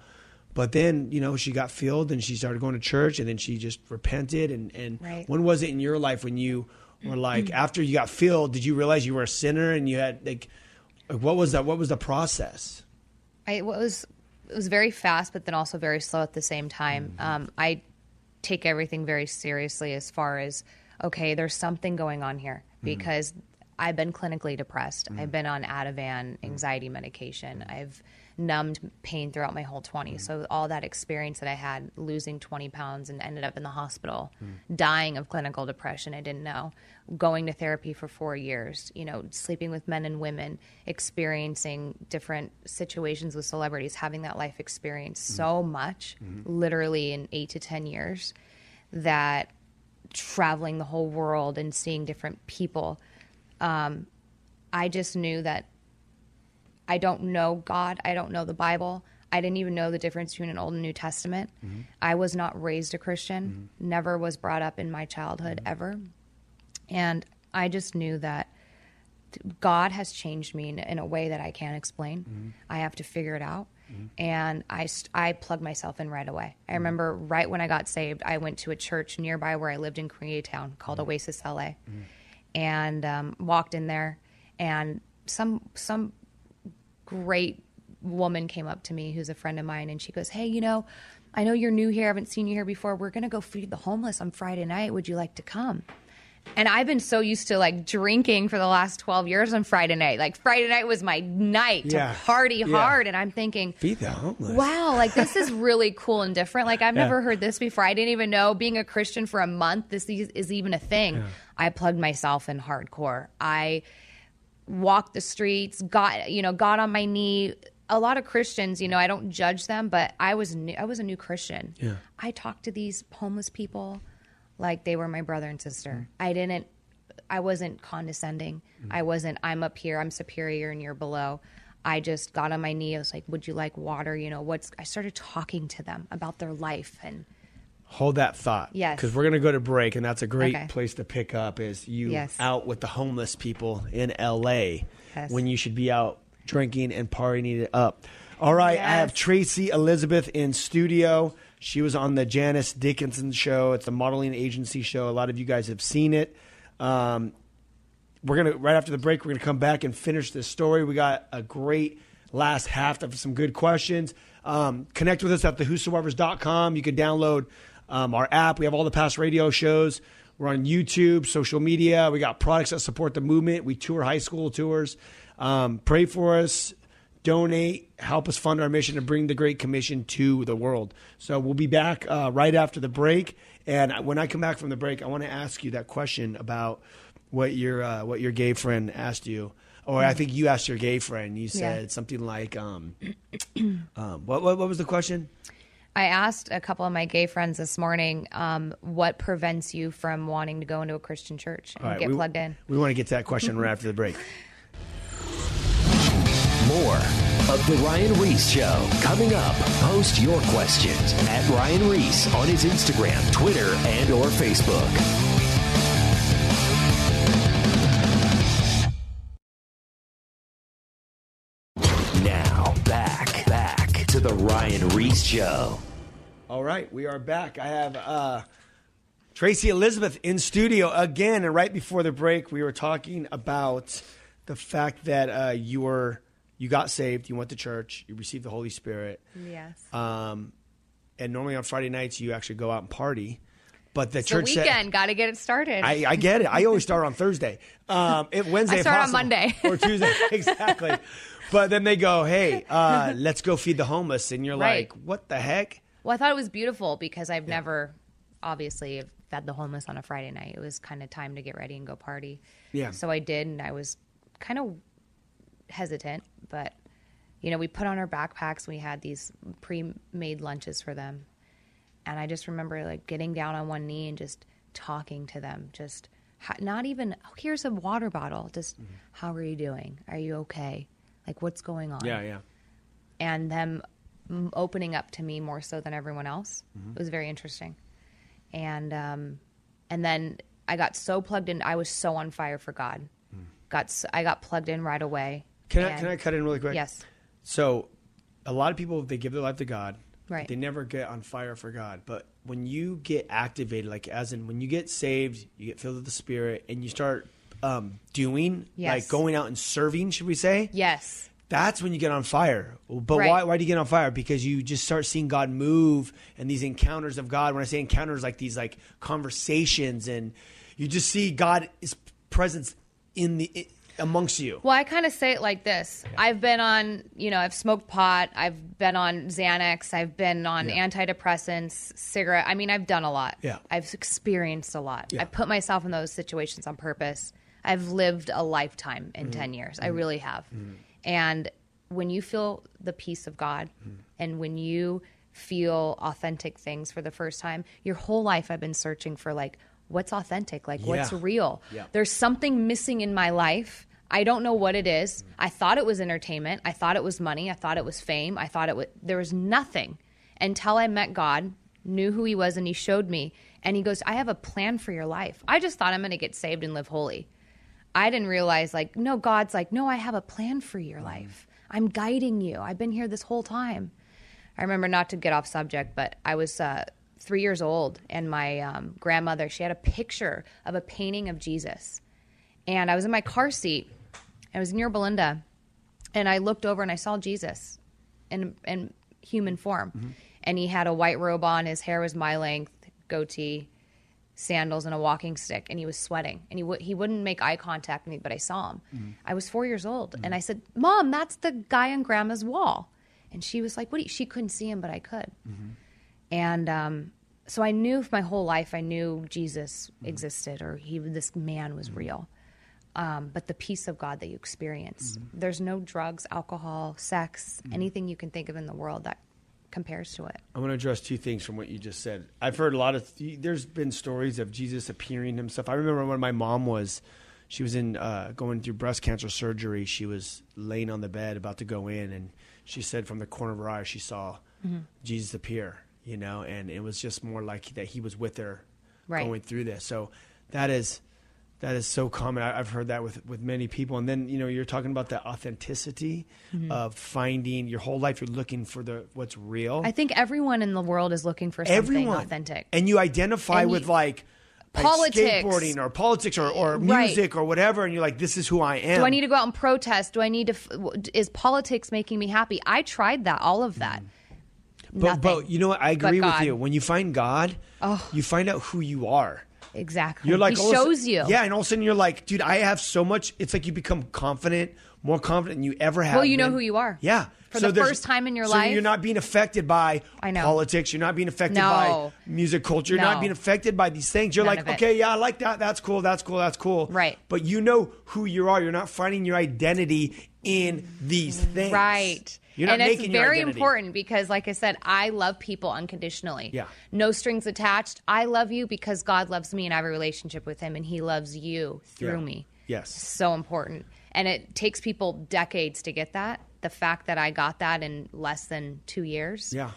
But then you know she got filled and she started going to church and then she just repented and and Right. when was it in your life when you were like after you got filled did you realize you were a sinner and you had like like, what was that what was the process I it was it was very fast, but then also very slow at the same time. Um, I take everything very seriously as far as okay, there's something going on here mm. because I've been clinically depressed. Mm. I've been on Ativan mm. anxiety medication. I've numbed pain throughout my whole 20s. So all that experience that I had losing 20 pounds and ended up in the hospital, dying of clinical depression, I didn't know, going to therapy for 4 years, you know, sleeping with men and women, experiencing different situations with celebrities, having that life experience so much, mm-hmm. literally in 8 to 10 years that traveling the whole world and seeing different people um, I just knew that I don't know God. I don't know the Bible. I didn't even know the difference between an Old and New Testament. Mm-hmm. I was not raised a Christian, mm-hmm. never was brought up in my childhood mm-hmm. ever. And I just knew that God has changed me in, in a way that I can't explain. I have to figure it out. And I, I plugged myself in right away. I mm-hmm. remember right when I got saved, I went to a church nearby where I lived in Koreatown called mm-hmm. Oasis LA mm-hmm. and um, walked in there. And some, some great woman came up to me who's a friend of mine and she goes, Hey, you know, I know you're new here. I haven't seen you here before. We're going to go feed the homeless on Friday night. Would you like to come? And I've been so used to like drinking for the last 12 years on Friday night. Like Friday night was my night Yeah. to party Yeah. hard. And I'm thinking, feed the homeless wow, like this is really cool and different. Like I've Yeah. never heard this before. I didn't even know being a Christian for a month, this is, is even a thing. I plugged myself in hardcore. I walked the streets, got, you know, got on my knee. A lot of Christians, you know, I don't judge them, but I was new, I was a new Christian. Yeah. I talked to these homeless people like they were my brother and sister. Mm-hmm. I didn't I wasn't condescending. Mm-hmm. I wasn't I'm up here, I'm superior and you're below. I just got on my knee. I was like, "Would you like water? You know, what's?" I started talking to them about their life, and hold that thought Yes. because we're going to go to break and that's a great Okay. place to pick up is you Yes. out with the homeless people in la Yes. when you should be out drinking and partying it up all right i have traci elizabeth in studio she was on the janice dickinson show. It's a modeling agency show. A lot of you guys have seen it. Um, we're gonna right after the break we're gonna come back and finish this story. We got a great last half of some good questions. Um, connect with us at thewhosoevers.com you can download um, our app. We have all the past radio shows. We're on youtube social media. We got products that support the movement. We tour high school tours. Um, pray for us donate, help us fund our mission to bring the Great Commission to the world. So we'll be back uh, right after the break. And when I come back from the break, I want to ask you that question about what your uh, what your gay friend asked you, or I think you asked your gay friend. You said Yeah. something like, um, Um, what, what what was the question? I asked a couple of my gay friends this morning um, what prevents you from wanting to go into a Christian church and right, get we, plugged in. We want to get to that question right after the break. More of The Ryan Ries Show coming up. Post your questions at Ryan Ries on his Instagram, Twitter, and or Facebook. Now, back, back to The Ryan Ries Show. All right, we are back. I have uh, Traci Elizabeth in studio again, and right before the break, we were talking about the fact that uh, you were you got saved, you went to church, you received the Holy Spirit, Yes. um, and normally on Friday nights you actually go out and party, but the It's church the weekend. Got to get it started. I, I get it. I always start on Thursday. Um, it Wednesday. I start on. Monday. or Tuesday. exactly. But then they go, "Hey, uh, let's go feed the homeless," and you're Right. like, "What the heck?" well, I thought it was beautiful because I've never, obviously, fed the homeless on a Friday night. It was kind of time to get ready and go party. Yeah. So I did, and I was kind of hesitant, but you know, we put on our backpacks. We had these pre-made lunches for them, and I just remember like getting down on one knee and just talking to them. Just ha- not even oh, here's a water bottle. Just Mm-hmm. how are you doing? Are you okay? Like what's going on? Yeah, yeah. and them mm, opening up to me more so than everyone else. Mm-hmm. It was very interesting. And um, and then I got so plugged in. I was so on fire for God. Got s I got plugged in right away. Can I can I cut in really quick? Yes. So, a lot of people they give their life to God. Right. They never get on fire for God. But when you get activated, like as in when you get saved, you get filled with the Spirit, and you start um, doing, Yes. like going out and serving, should we say? Yes. That's when you get on fire. But Right. why, why do you get on fire? Because you just start seeing God move and these encounters of God. When I say encounters, like these like conversations, and you just see God's presence in the amongst you. Well, I kind of say it like this. I've been on, you know, I've smoked pot. I've been on Xanax. I've been on Yeah. antidepressants, cigarette. I mean, I've done a lot. Yeah. I've experienced a lot. Yeah. I've put myself in those situations on purpose. I've lived a lifetime in 10 mm-hmm. years. I mm-hmm. really have. Mm-hmm. And when you feel the peace of God and when you feel authentic things for the first time, your whole life I've been searching for like, what's authentic? Like, what's real? Yeah. There's something missing in my life. I don't know what it is. I thought it was entertainment. I thought it was money. I thought it was fame. I thought it was there was nothing until I met God, knew who he was and he showed me and he goes, "I have a plan for your life." I just thought I'm going to get saved and live holy. I didn't realize like, no, God's like, "No, I have a plan for your life. I'm guiding you. I've been here this whole time." I remember not to get off subject, but I was uh, three years old, and my um, grandmother she had a picture of a painting of Jesus, and I was in my car seat. I was Yorba Linda, and I looked over and I saw Jesus in in human form, and he had a white robe on. His hair was my length, goatee, sandals, and a walking stick, and he was sweating. And he w- he wouldn't make eye contact with me, but I saw him. I was four years old, and I said, "Mom, that's the guy on Grandma's wall." And she was like, "What?" Do you-" She couldn't see him, but I could. And um, so I knew my whole life, I knew Jesus mm-hmm. existed, or he this man was mm-hmm. real. Um, but the peace of God that you experience, mm-hmm. there's no drugs, alcohol, sex, anything you can think of in the world that compares to it. I want to address two things from what you just said. I've heard a lot of. There's been stories of Jesus appearing himself. I remember when my mom was, she was in uh, going through breast cancer surgery. She was laying on the bed about to go in, and she said from the corner of her eye she saw Jesus appear. You know, and it was just more like that he was with her Right. going through this. So that is. That is so common. I, I've heard that with, with many people. And then, you know, you're talking about the authenticity mm-hmm. of finding your whole life. You're looking for the what's real I think everyone in the world is looking for something everyone authentic. and you identify And with you- like, like Politics. skateboarding or politics or, or Right. music or whatever and you're like this is who i am Do I need to go out and protest? Do I need to? Is politics making me happy? I tried that, all of that. Mm. But, but you know what? I agree with you. When you find god oh. you find out who you are. Exactly. you're like he all of a shows sudden- you. yeah and all of a sudden you're like dude i have so much. It's like you become confident more confident than you ever have Well, you know been. who you are. yeah. For the first time in your so life. you're not being affected by I know. politics. You're not being affected No. by music culture. You're not being affected by these things. You're None like okay yeah i like that. That's cool. That's cool. That's cool. Right. but you know who you are. You're not finding your identity in these things. Right. You're and it's very important because, like I said, I love people unconditionally. Yeah. No strings attached. I love you because God loves me and I have a relationship with Him and He loves you through Yeah. me. Yes. So important. And it takes people decades to get that. The fact that I got that in less than two years, Yeah.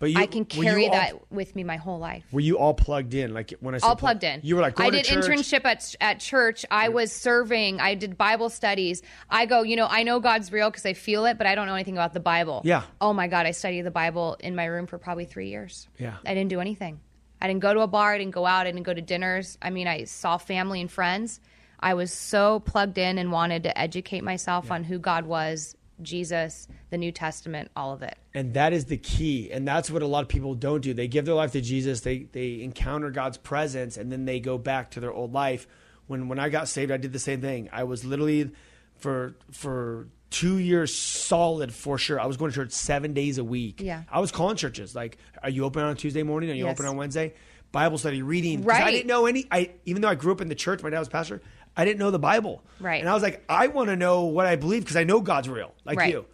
But you, I can carry all- that with me my whole life. Were you all plugged in? Like when I all plug- plugged in. you were like I did church. internship at at church. I was serving. I did Bible studies. I go, you know, I know God's real because I feel it, but I don't know anything about the Bible. Yeah. Oh my God, I studied the Bible in my room for probably three years. Yeah. I didn't do anything. I didn't go to a bar. I didn't go out. I didn't go to dinners. I mean, I saw family and friends. I was so plugged in and wanted to educate myself on who God was, Jesus, the New Testament, all of it. And that is the key. And that's what a lot of people don't do. They give their life to Jesus, they they encounter God's presence, and then they go back to their old life. When when I got saved, I did the same thing. I was literally for for two years solid for sure. I was going to church seven days a week. Yeah. I was calling churches like, "Are you open on Tuesday morning? Are you Yes. open on Wednesday?" Bible study, reading. 'Cause I didn't know any. I even though I grew up in the church, my dad was pastor. I didn't know the Bible. Right. And I was like, I want to know what I believe because I know God's real, like Right. you.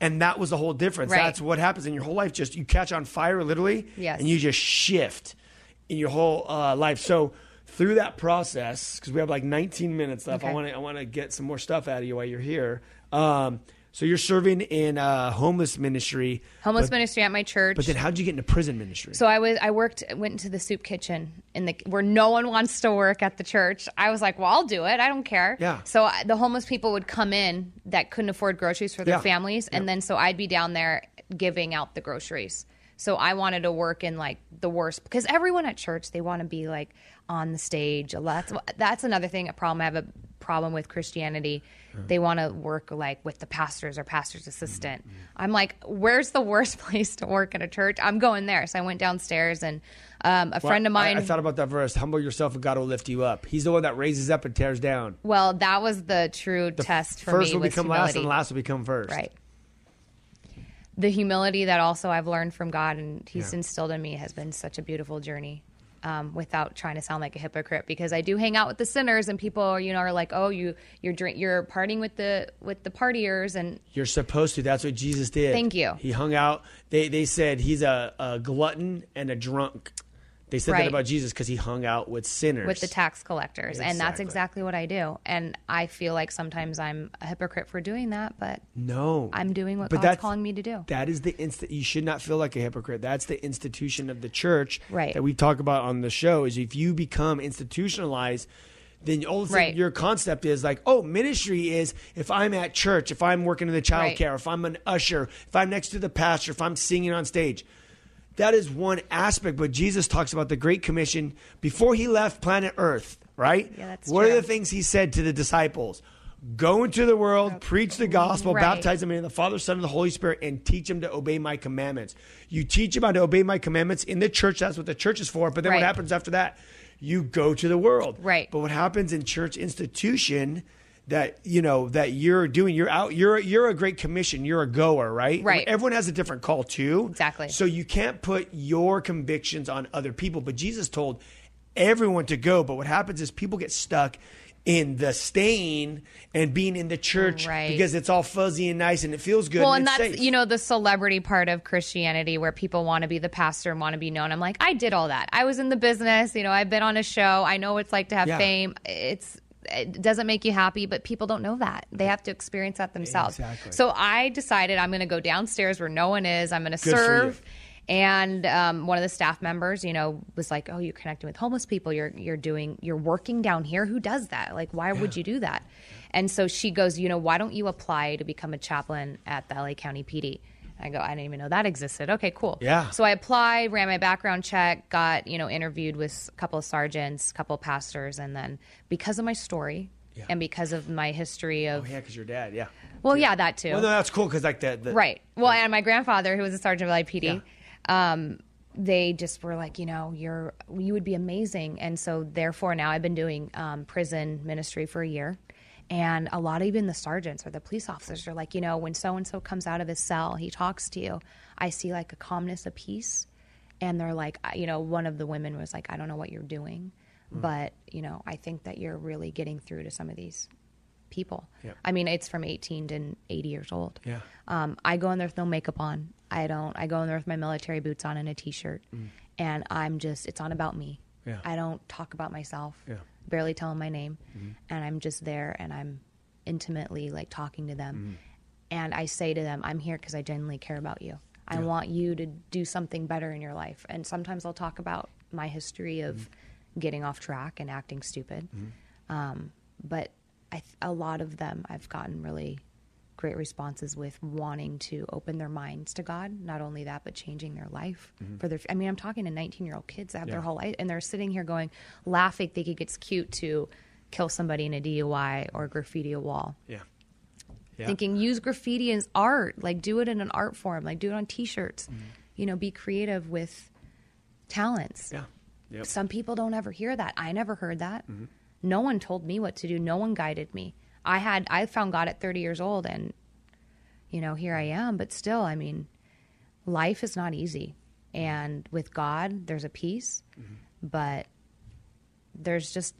And that was the whole difference. Right. That's what happens in your whole life. Just you catch on fire, literally, Yes. and you just shift in your whole uh, life. So through that process, because we have like 19 minutes left, I want to I want to get some more stuff out of you while you're here. Um, so you're serving in uh, homeless ministry. Homeless but, ministry at my church. But then how'd you get into prison ministry? So I was I worked went into the soup kitchen in the where no one wants to work at the church. I was like, well, I'll do it. I don't care. Yeah. So I, the homeless people would come in that couldn't afford groceries for their Yeah. families, and then so I'd be down there giving out the groceries. So I wanted to work in like the worst because everyone at church they want to be like on the stage. That's that's another thing. A problem I have a problem with Christianity. They want to work like with the pastors or pastor's assistant. I'm like, where's the worst place to work in a church? I'm going there. So I went downstairs and um, a Well, friend of mine. I, I thought about that verse. Humble yourself, and God will lift you up. He's the one that raises up and tears down. well, that was the true test for first me. will become humility. last, and last will become first. Right. The humility that also I've learned from God and He's Yeah. instilled in me has been such a beautiful journey. Um, without trying to sound like a hypocrite, because I do hang out with the sinners, and people, are, you know, are like, "Oh, you, you're drink, you're partying with the with the partiers," and You're supposed to. That's what Jesus did. Thank you. He hung out. They they said he's a, a glutton and a drunk. They said that about Jesus because he hung out with sinners. with the tax collectors, and that's Exactly. exactly what I do. And I feel like sometimes I'm a hypocrite for doing that, but no, I'm doing what But God's that's- calling me to do. That is the inst. You should not feel like a hypocrite. That's the institution of the church Right. that we talk about on the show. Is if you become institutionalized. Then all of a sudden Right. your concept is like, oh, ministry is if I'm at church, if I'm working in the child Right. care, if I'm an usher, if I'm next to the pastor, if I'm singing on stage. That is one aspect, but Jesus talks about the Great Commission before he left planet Earth, right? Yeah, that's what are the things he said to the disciples? Go into the world, preach the gospel, Right. baptize them in the Father, Son, and the Holy Spirit, and teach them to obey my commandments. You teach them how to obey my commandments in the church. That's what the church is for. But then what happens after that? You go to the world. Right. But what happens in church institution that you know that you're doing you're out you're you're a great commission you're a goer right Right. everyone has a different call too Exactly. so you can't put your convictions on other people but jesus told everyone to go but what happens is people get stuck in the staying and being in the church Right. because it's all fuzzy and nice and it feels good well, and, and that's safe. you know the celebrity part of Christianity where people want to be the pastor and want to be known. I'm like, I did all that. I was in the business. You know, I've been on a show. I know what it's like to have Yeah. fame. It's it doesn't make you happy, but people don't know that. They have to experience that themselves. Exactly. So I decided I'm going to go downstairs where no one is. I'm going to Good for you. serve. And um, one of the staff members, you know, was like, "Oh, you're connecting with homeless people. You're you're doing you're working down here. Who does that? Like, why would you do that?" And so she goes, "You know, why don't you apply to become a chaplain at the LA County PD?" I go, "I didn't even know that existed." Okay, cool. Yeah. So I applied, ran my background check, got you know interviewed with a couple of sergeants, a couple of pastors, and then because of my story Yeah. and because of my history of oh yeah because your dad yeah well, yeah, that too. well no that's cool because like the, the Right. Well, and my grandfather, who was a sergeant of LAPD, um, they just were like, you know, you're you would be amazing, and so therefore now I've been doing um, prison ministry for a year, and a lot of even the sergeants or the police officers are like, you know, when so and so comes out of his cell, he talks to you, I see like a calmness, a peace, and they're like, you know, one of the women was like, I don't know what you're doing, but you know, I think that you're really getting through to some of these people. I mean, it's from 18 to 80 years old. Yeah. Um, I go in there with no makeup on. I don't. I go in there with my military boots on and a t-shirt, and I'm just. It's on about me. Mm. Yeah. I don't talk about myself. Yeah. Mm-hmm. Barely tell them my name, and I'm just there, and I'm intimately like talking to them, Mm-hmm. and I say to them, "I'm here because I genuinely care about you. I Yeah. want you to do something better in your life." And sometimes I'll talk about my history of Mm-hmm. getting off track and acting stupid. Um, but I, th- a lot of them, I've gotten really great responses with wanting to open their minds to God. Not only that, but changing their life for their. I mean, I'm talking to 19 year old kids that have their Mm-hmm. Whole life, and they're sitting here going, laughing, thinking it's cute to kill somebody in a DUI or graffiti a wall. Yeah. Yeah. Thinking use graffiti as art, like do it in an art form, like do it on T-shirts. You know, be creative with talents. Mm-hmm. Yeah. Yep. Some people don't ever hear that. I never heard that. Mm-hmm. No one told me what to do. No one guided me. I had I found God at 30 years old and you know, here I am, but still, I mean, life is not easy. And with God, there's a peace, Mm-hmm. but there's just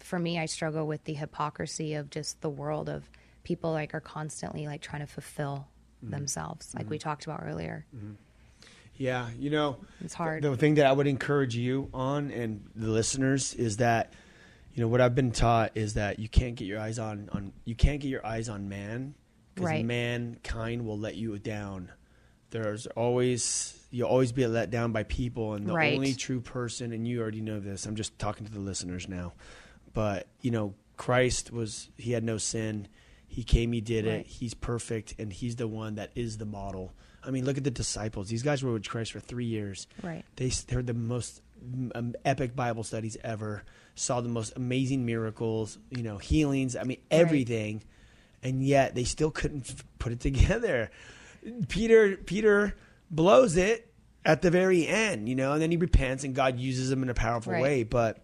for me I struggle with the hypocrisy of just the world of people like are constantly like trying to fulfill Mm-hmm. themselves like we talked about earlier. Yeah, you know, It's hard. The thing that I would encourage you on and the listeners is that, you know, what I've been taught is that you can't get your eyes on on you can't get your eyes on man because Right. mankind will let you down. There's always you'll always be let down by people, and the Right. only true person, and you already know this. I'm just talking to the listeners now, but you know, Christ was he had no sin. He came, he did Right. it. He's perfect, and he's the one that is the model. I mean, look at the disciples. These guys were with Christ for three years. Right. They heard the most um, epic Bible studies ever. Saw the most amazing miracles. You know, healings. I mean, everything, and yet they still couldn't f- put it together. Peter Peter blows it at the very end. You know, and then he repents, and God uses him in a powerful Right. way. But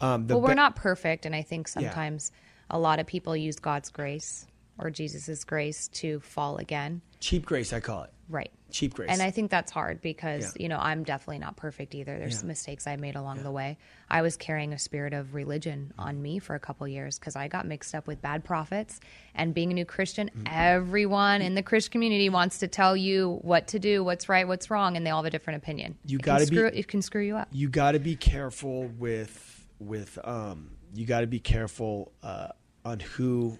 um, the well, we're be- not perfect, and I think Yeah. sometimes a lot of people use God's grace or Jesus's grace to fall again. cheap grace. I call it Right. cheap grace. And I think that's hard because, Yeah. you know, I'm definitely not perfect either. There's Yeah. mistakes I made along the way. I was carrying a spirit of religion on me for a couple years because I got mixed up with bad prophets. And being a new Christian, Mm-hmm. everyone in the Christian community wants to tell you what to do, what's right, what's wrong, and they all have a different opinion. You It gotta be- screw- It can screw you up. you got to be careful with with um you got to be careful uh on who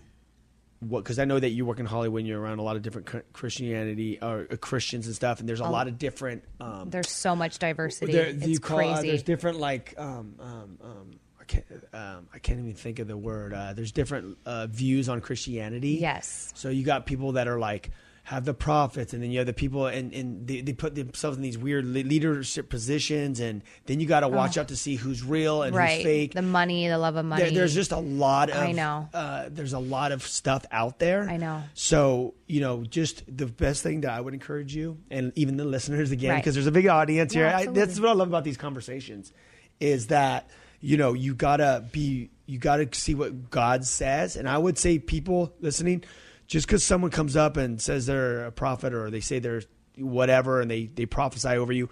what because I know that you work in Hollywood and you're around a lot of different Christianity or uh, Christians and stuff and there's a lot of different um There's so much diversity. there- it's call, uh, crazy. there's different like um um um I can't um I can't even think of the word uh there's different uh views on Christianity yes. so you got people that are like have the prophets, and then you have the people, and, and they, they put themselves in these weird leadership positions, and then you got to watch out to see who's real and Oh. Right. who's fake. The money, the love of money. There, there's just a lot of I know. Uh, there's a lot of stuff out there. I know. So you know, just the best thing that I would encourage you, and even the listeners again, Right. because there's a big audience Yeah, here. I, that's what I love about these conversations, is that you know you gotta be you gotta see what God says, and I would say people listening, just because someone comes up and says they're a prophet or they say they're whatever and they they prophesy over you.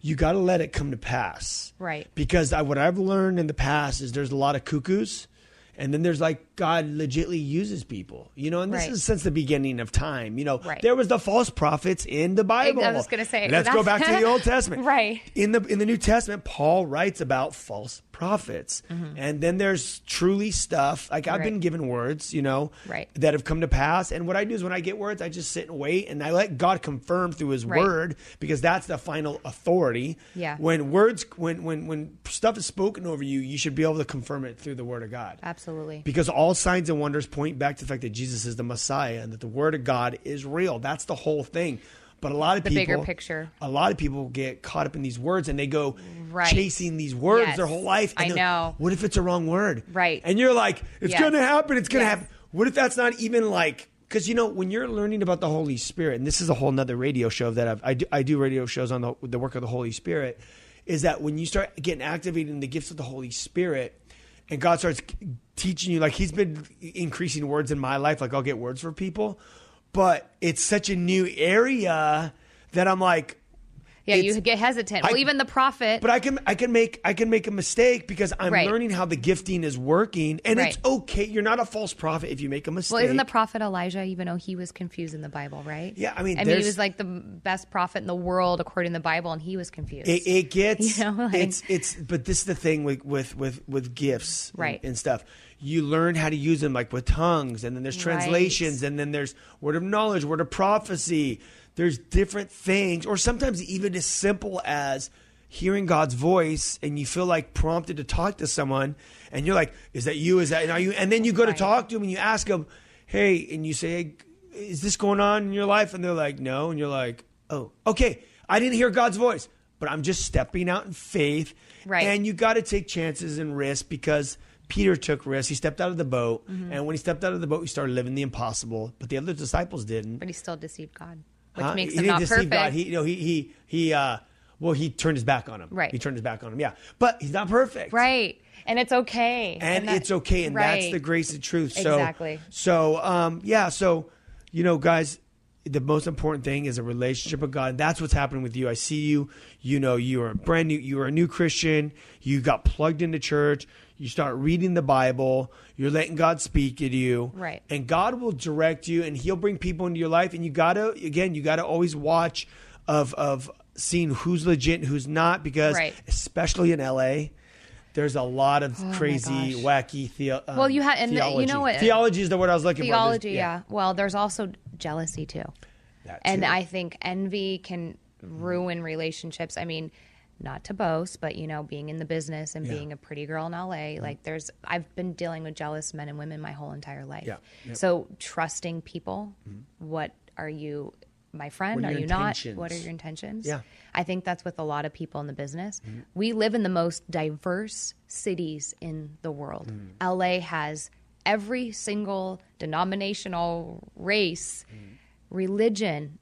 You got to let it come to pass, Right. Because I, what I've learned in the past is there's a lot of cuckoos, and then there's like God legitly uses people, you know. And this Right. is since the beginning of time, you know. Right. There was the false prophets in the Bible. I was gonna say, let's go back to the Old Testament, Right. In the in the New Testament, Paul writes about false prophets, and then there's truly stuff like I've Mm-hmm. Right. been given words, you know, Right. that have come to pass. And what I do is when I get words, I just sit and wait, and I let God confirm through His. Word because that's the final authority. Yeah. When words, when when when stuff is spoken over you, you should be able to confirm it through the Word of God. Absolutely. Because all signs and wonders point back to the fact that Jesus is the Messiah and that the Word of God is real. That's the whole thing. But a lot of The people, bigger picture. a lot of people get caught up in these words and they go Right. chasing these words Yes. their whole life. And I know. What if it's a wrong word? Right. And you're like, it's Yes. going to happen. It's going to Yes. happen. What if that's not even like? Because you know when you're learning about the Holy Spirit, and this is a whole nother radio show that I've, I do. I do radio shows on the, the work of the Holy Spirit. Is that when you start getting activated in the gifts of the Holy Spirit, and God starts teaching you, like He's been increasing words in my life. Like I'll get words for people, but it's such a new area that I'm like, Yeah, it's- you get hesitant. I- well, even the prophet. But I can I can make I can make a mistake because I'm Right. learning how the gifting is working, and it's okay. You're not a false prophet if you make a mistake. well, isn't the prophet Elijah, even though he was confused in the Bible, right? Yeah, I mean, I mean, he was like the best prophet in the world according to the Bible, and he was confused. It, it gets You know, like- it's it's but this is the thing with with with, with gifts and- Right. and, stuff. You learn how to use them like with tongues, and then there's Right. translations, and then there's word of knowledge, word of prophecy. There's different things, or sometimes even as simple as hearing God's voice, and you feel like prompted to talk to someone, and you're like, "Is that you? Is that and are you?" And then you go to talk to them, and you ask them, "Hey," and you say, hey, "Is this going on in your life?" And they're like, "No," and you're like, "Oh, okay." I didn't hear God's voice, but I'm just stepping out in faith. Right. And you got to take chances and risks because Peter took risks. He stepped out of the boat, Mm-hmm. and when he stepped out of the boat, he started living the impossible. But the other disciples didn't. but he still deceived God, which Huh? makes he him didn't not deceive perfect. God. He, you know, he he he. Uh, well, he turned his back on him. Right. He turned his back on him. Yeah, but he's not perfect. right, and it's okay, And, that- it's okay, and that's the grace and truth. So, Exactly. So, um, yeah. So, you know, guys, the most important thing is a relationship with God. That's what's happening with you. I see you. You know, you are a brand new. You are a new Christian. You got plugged into church. You start reading the Bible. You're letting God speak to you. Right. And God will direct you, and He'll bring people into your life. And you gotta, again, you gotta always watch of of seeing who's legit and who's not, because Right. especially in LA. There's a lot of crazy, Oh gosh. wacky theo- um, Well, you had- and the- you know what- Theology is the word I was looking for. theology. There's- Yeah. Well, there's also jealousy too. And. I think envy can ruin relationships. I mean, not to boast, but you know, being in the business and Yeah. being a pretty girl in LA, like there's I've been dealing with jealous men and women my whole entire life. Yeah. Yep. So trusting people, what are you my friend? Are you not? What are your intentions? Yeah. I think that's with a lot of people in the business. We live in the most diverse cities in the world. LA has every single denominational race, religion.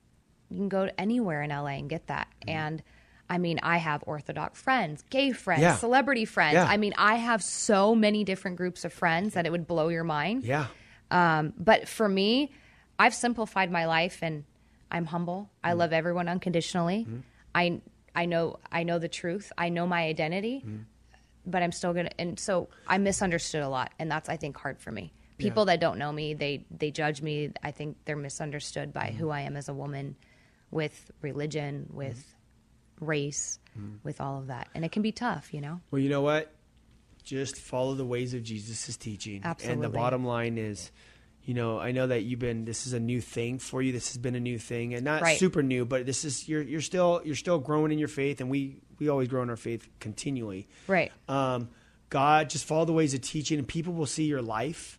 You can go anywhere in LA and get that. And I mean, I have Orthodox friends, gay friends, Yeah. celebrity friends. Yeah. I mean, I have so many different groups of friends that it would blow your mind. Yeah. Um, but for me, I've simplified my life and I'm humble. I Mm-hmm. love everyone unconditionally. I I know I know the truth. I know my identity, Mm-hmm. but I'm still gonna. And so I misunderstood a lot, and that's I think hard for me. People that don't know me, they they judge me. I think they're misunderstood by Mm-hmm. who I am as a woman, with religion, with race, Mm-hmm. with all of that, and it can be tough, you know. Well, you know what? Just follow the ways of Jesus' teaching. Absolutely. And the bottom line is, you know, I know that you've been. This is a new thing for you. This has been a new thing, and not Right. super new, but this is you're you're still you're still growing in your faith, and we we always grow in our faith continually. Right. Um, God, just follow the ways of teaching, and people will see your life.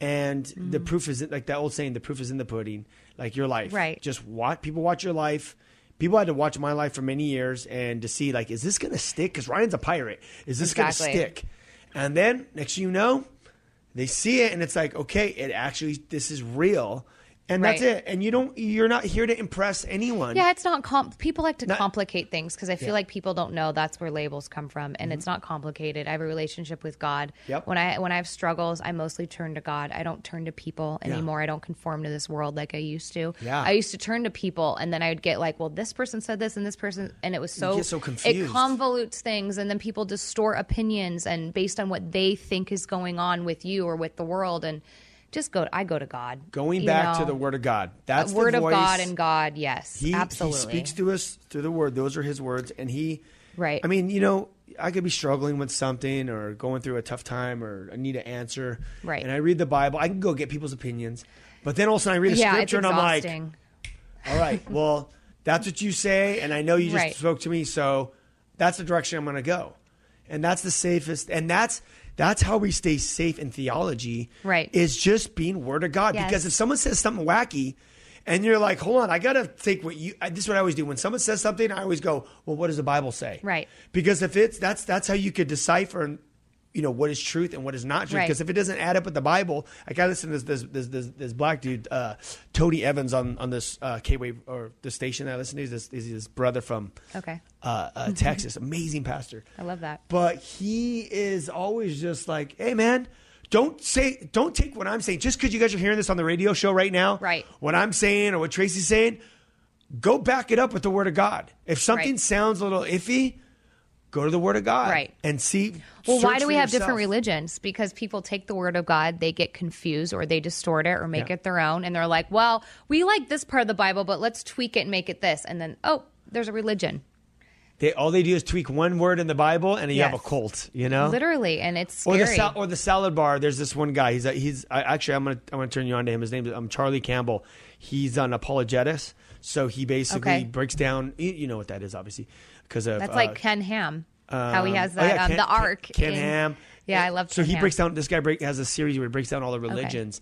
And the Mm-hmm. proof is like that old saying: the proof is in the pudding. Like your life, Right. Just watch people watch your life. People had to watch my life for many years and to see like, is this going to stick? Because Ryan's a pirate. Is this Exactly. going to stick? And then next thing you know, they see it and it's like, okay, it actually this is real, and that's it. And you don't, you're not here to impress anyone. Yeah, it's not com- people like to Not- complicate things because I feel Yeah. like people don't know that's where labels come from, and mm-hmm. it's not complicated. I have a relationship with God. Yep. When I when I have struggles, I mostly turn to God. I don't turn to people Yeah. anymore. I don't conform to this world like I used to. Yeah. I used to turn to people, and then I would get like, well, this person said this, and this person, and it was so so it convolutes things, and then people distort opinions and based on what they think is going on with you or with the world, and just go. I go to God. Going back to the Word of God. That's the word of voice. God and God. Yes, He, absolutely. he speaks to us through the Word. Those are His words, and He. Right. I mean, you know, I could be struggling with something or going through a tough time or I need an answer. Right. And I read the Bible. I can go get people's opinions, but then all of a sudden I read a yeah, scripture and I'm like, all right, well, that's what you say, and I know you just Right. spoke to me, so that's the direction I'm going to go, and that's the safest, and that's that's how we stay safe in theology, Right. Is just being Word of God, Yes. because if someone says something wacky. And you're like, hold on, I gotta take what you. This is what I always do. When someone says something, I always go, well, what does the Bible say? Right. Because if it's that's that's how you could decipher, you know, what is truth and what is not truth. Right. Because if it doesn't add up with the Bible, I got to listen to this this, this this this black dude, uh, Tony Evans on on this uh, K wave or the station that I listen to. He's this, he's this brother from Okay. uh, uh, Texas, amazing pastor. I love that. But he is always just like, hey man. Don't say, don't take what I'm saying just because you guys are hearing this on the radio show right now. Right. What I'm saying or what Traci's saying, go back it up with the Word of God. If something Right. sounds a little iffy, go to the Word of God, Right. And see. Well, why do we have different religions? Because people take the word of God, they get confused or they distort it or make Yeah. it their own. And they're like, well, we like this part of the Bible, but let's tweak it and make it this. And then, oh, there's a religion. They all they do is tweak one word in the Bible, and you have a cult. You know, Literally. And it's Or the sal- or the salad bar. There's this one guy. He's a, he's I, actually I'm gonna I'm gonna turn you on to him. His name is um, Charlie Campbell. He's on apologetics. So he basically Okay. breaks down. You, you know what that is, obviously, because of That's uh, like Ken Ham, how he um, has oh, that, yeah, um, Ken- the ark. Ken, Ken in- Ham. Yeah, I love So Ken he Ham. breaks down. This guy break has a series where he breaks down all the religions.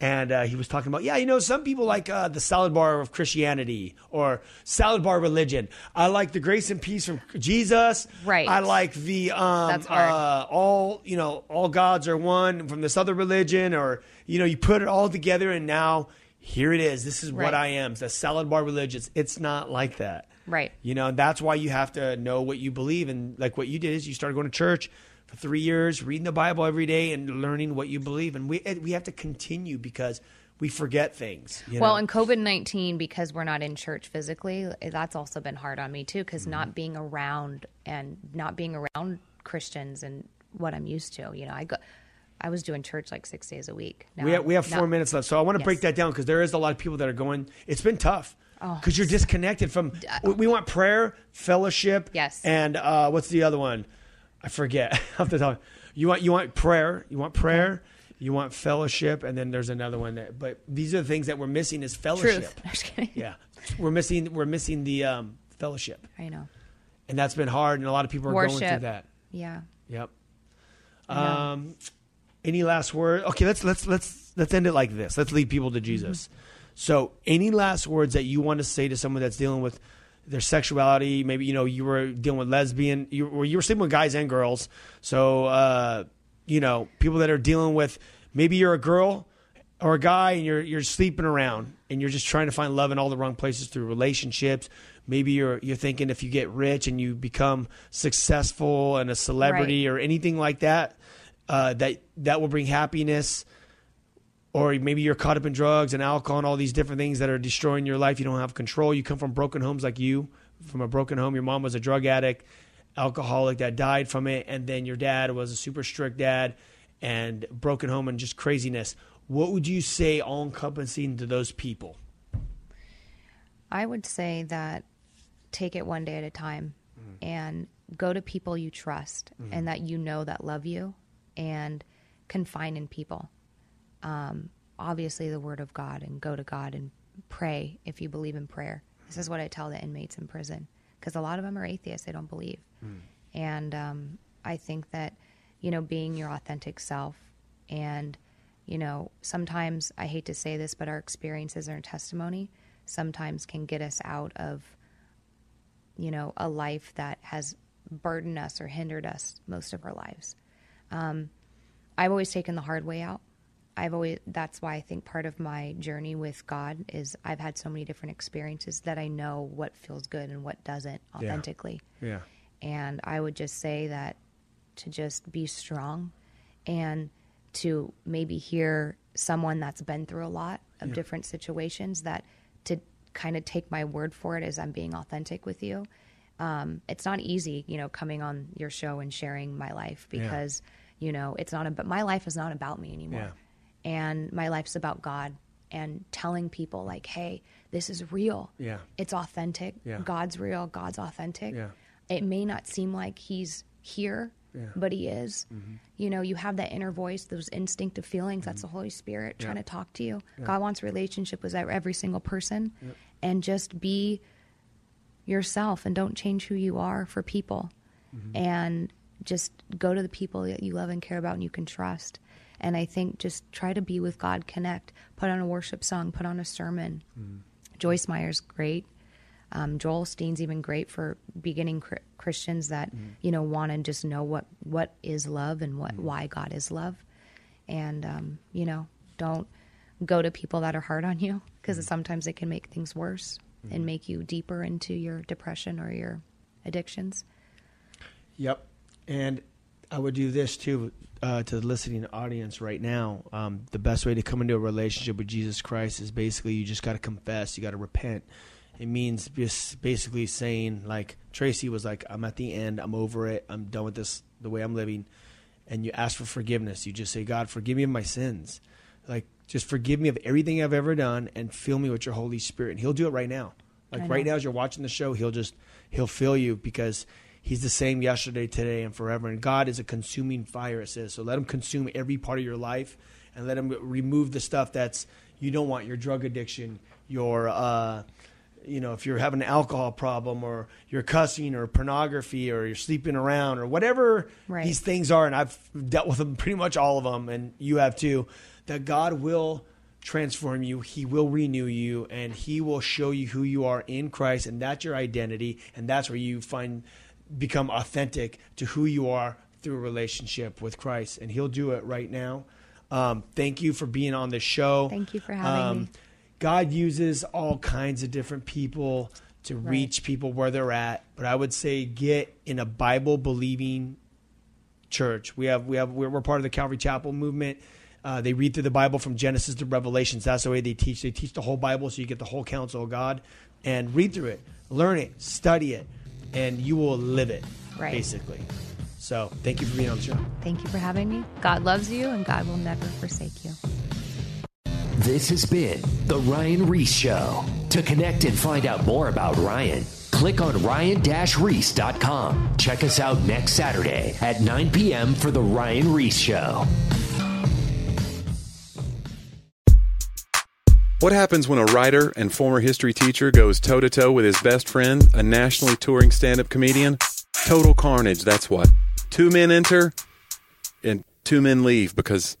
And uh, he was talking about, yeah, you know, some people like uh, the salad bar of Christianity or salad bar religion. I like the grace and peace from Jesus. Right. I like the um, uh, all you know, all gods are one from this other religion, or you know, you put it all together, and now here it is. This is what I am. It's a salad bar religion. It's not like that. Right. You know, and that's why you have to know what you believe. And like what you did is you started going to church for three years, reading the Bible every day, and learning what you believe. And we we have to continue because we forget things. You Well, know? and COVID 19, because we're not in church physically, that's also been hard on me too, because Mm-hmm. not being around and not being around Christians and what I'm used to. You know, I go, I was doing church like six days a week. Now we have, we have four not- minutes left, so I want to Yes. break that down because there is a lot of people that are going. It's been tough. Because you're disconnected from. we, we want prayer, fellowship, Yes. and uh, what's the other one? I forget off the top. You want you want prayer. You want prayer. You want fellowship, and then there's another one that. But these are the things that we're missing is fellowship. Truth. I'm just kidding. Yeah, we're missing we're missing the um, fellowship, I know. and that's been hard, and a lot of people are going through Worship. that. Yeah. Yep. Um, any last word? Okay, let's let's let's let's end it like this. Let's lead people to Jesus. So, any last words that you want to say to someone that's dealing with their sexuality? Maybe you know you were dealing with lesbian, you were you were sleeping with guys and girls. So, uh, you know, people that are dealing with maybe you're a girl or a guy and you're you're sleeping around and you're just trying to find love in all the wrong places through relationships. Maybe you're you're thinking if you get rich and you become successful and a celebrity or anything like that, uh, that that will bring happiness. Or maybe you're caught up in drugs and alcohol and all these different things that are destroying your life. You don't have control. You come from broken homes like you, from a broken home. Your mom was a drug addict, alcoholic that died from it, and then your dad was a super strict dad and broken home and just craziness. What would you say all encompassing to those people? I would say that take it one day at a time mm-hmm. and go to people you trust mm-hmm. and that you know that love you and confine in people. Um, obviously, the word of God and go to God and pray if you believe in prayer. This is what I tell the inmates in prison because a lot of them are atheists, they don't believe. And um, I think that, you know, being your authentic self and, you know, sometimes I hate to say this, but our experiences and our testimony sometimes can get us out of, you know, a life that has burdened us or hindered us most of our lives. Um, I've always taken the hard way out. I've always that's why I think part of my journey with God is I've had so many different experiences that I know what feels good and what doesn't authentically. Yeah. And I would just say that to just be strong and to maybe hear someone that's been through a lot of different situations that to kind of take my word for it as I'm being authentic with you. Um, it's not easy, you know, coming on your show and sharing my life because, you know, it's not about my life is not about me anymore. And my life's about God and telling people like, hey, this is real. Yeah. It's authentic. Yeah. God's real. God's authentic. Yeah. It may not seem like he's here, but he is. Mm-hmm. You know, you have that inner voice, those instinctive feelings. That's mm-hmm. the Holy Spirit trying to talk to you. God wants a relationship with every single person, and just be yourself and don't change who you are for people, mm-hmm. and just go to the people that you love and care about and you can trust. And I think just try to be with God, connect, put on a worship song, put on a sermon. Mm-hmm. Joyce Meyer's great. Um, Joel Osteen's even great for beginning cr- Christians that mm-hmm. you know want to just know what what is love and what mm-hmm. why God is love, and um, you know don't go to people that are hard on you because sometimes it can make things worse and make you deeper into your depression or your addictions. Yep. And I would do this too uh, to the listening audience right now. Um, the best way to come into a relationship with Jesus Christ is basically you just got to confess, you got to repent, It means just basically saying like Traci was like, I'm at the end. I'm over it. I'm done with this the way I'm living. And you ask for forgiveness. You just say, God, forgive me of my sins. Like just forgive me of everything I've ever done and fill me with your Holy Spirit. And He'll do it right now. Like right now, as you're watching the show, He'll just He'll fill you because He's the same yesterday, today, and forever. And God is a consuming fire, it says. So let Him consume every part of your life and let Him remove the stuff that's you don't want your drug addiction, your, uh, you know, if you're having an alcohol problem or you're cussing or pornography or you're sleeping around or whatever Right. these things are. And I've dealt with them, pretty much all of them, and you have too, that God will transform you. He will renew you and he will show you who you are in Christ. And that's your identity. And that's where you find become authentic to who you are through a relationship with Christ. And he'll do it right now. Um, thank you for being on the show. Thank you for having me. God uses all kinds of different people to reach people where they're at. But I would say get in a Bible believing church. We have we have we're, we're part of the Calvary Chapel movement. Uh, they read through the Bible from Genesis to Revelations. That's the way they teach. They teach the whole Bible, so you get the whole counsel of God. And read through it, learn it, study it, and you will live it. Right. Basically. So thank you for being on the show. Thank you for having me. God loves you, and God will never forsake you. This has been The Ryan Ries Show. To connect and find out more about Ryan, click on ryan-reese.com. Check us out next Saturday at 9 p.m. for The Ryan Ries Show. What happens when a writer and former history teacher goes toe to toe with his best friend, a nationally touring stand up comedian? Total carnage, that's what. Two men enter and two men leave because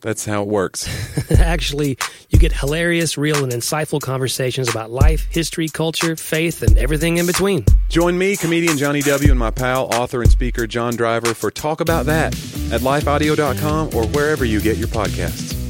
that's how it works. Actually, you get hilarious, real, and insightful conversations about life, history, culture, faith, and everything in between. Join me, comedian Johnny W., and my pal, author and speaker John Driver for Talk About That at lifeaudio.com or wherever you get your podcasts.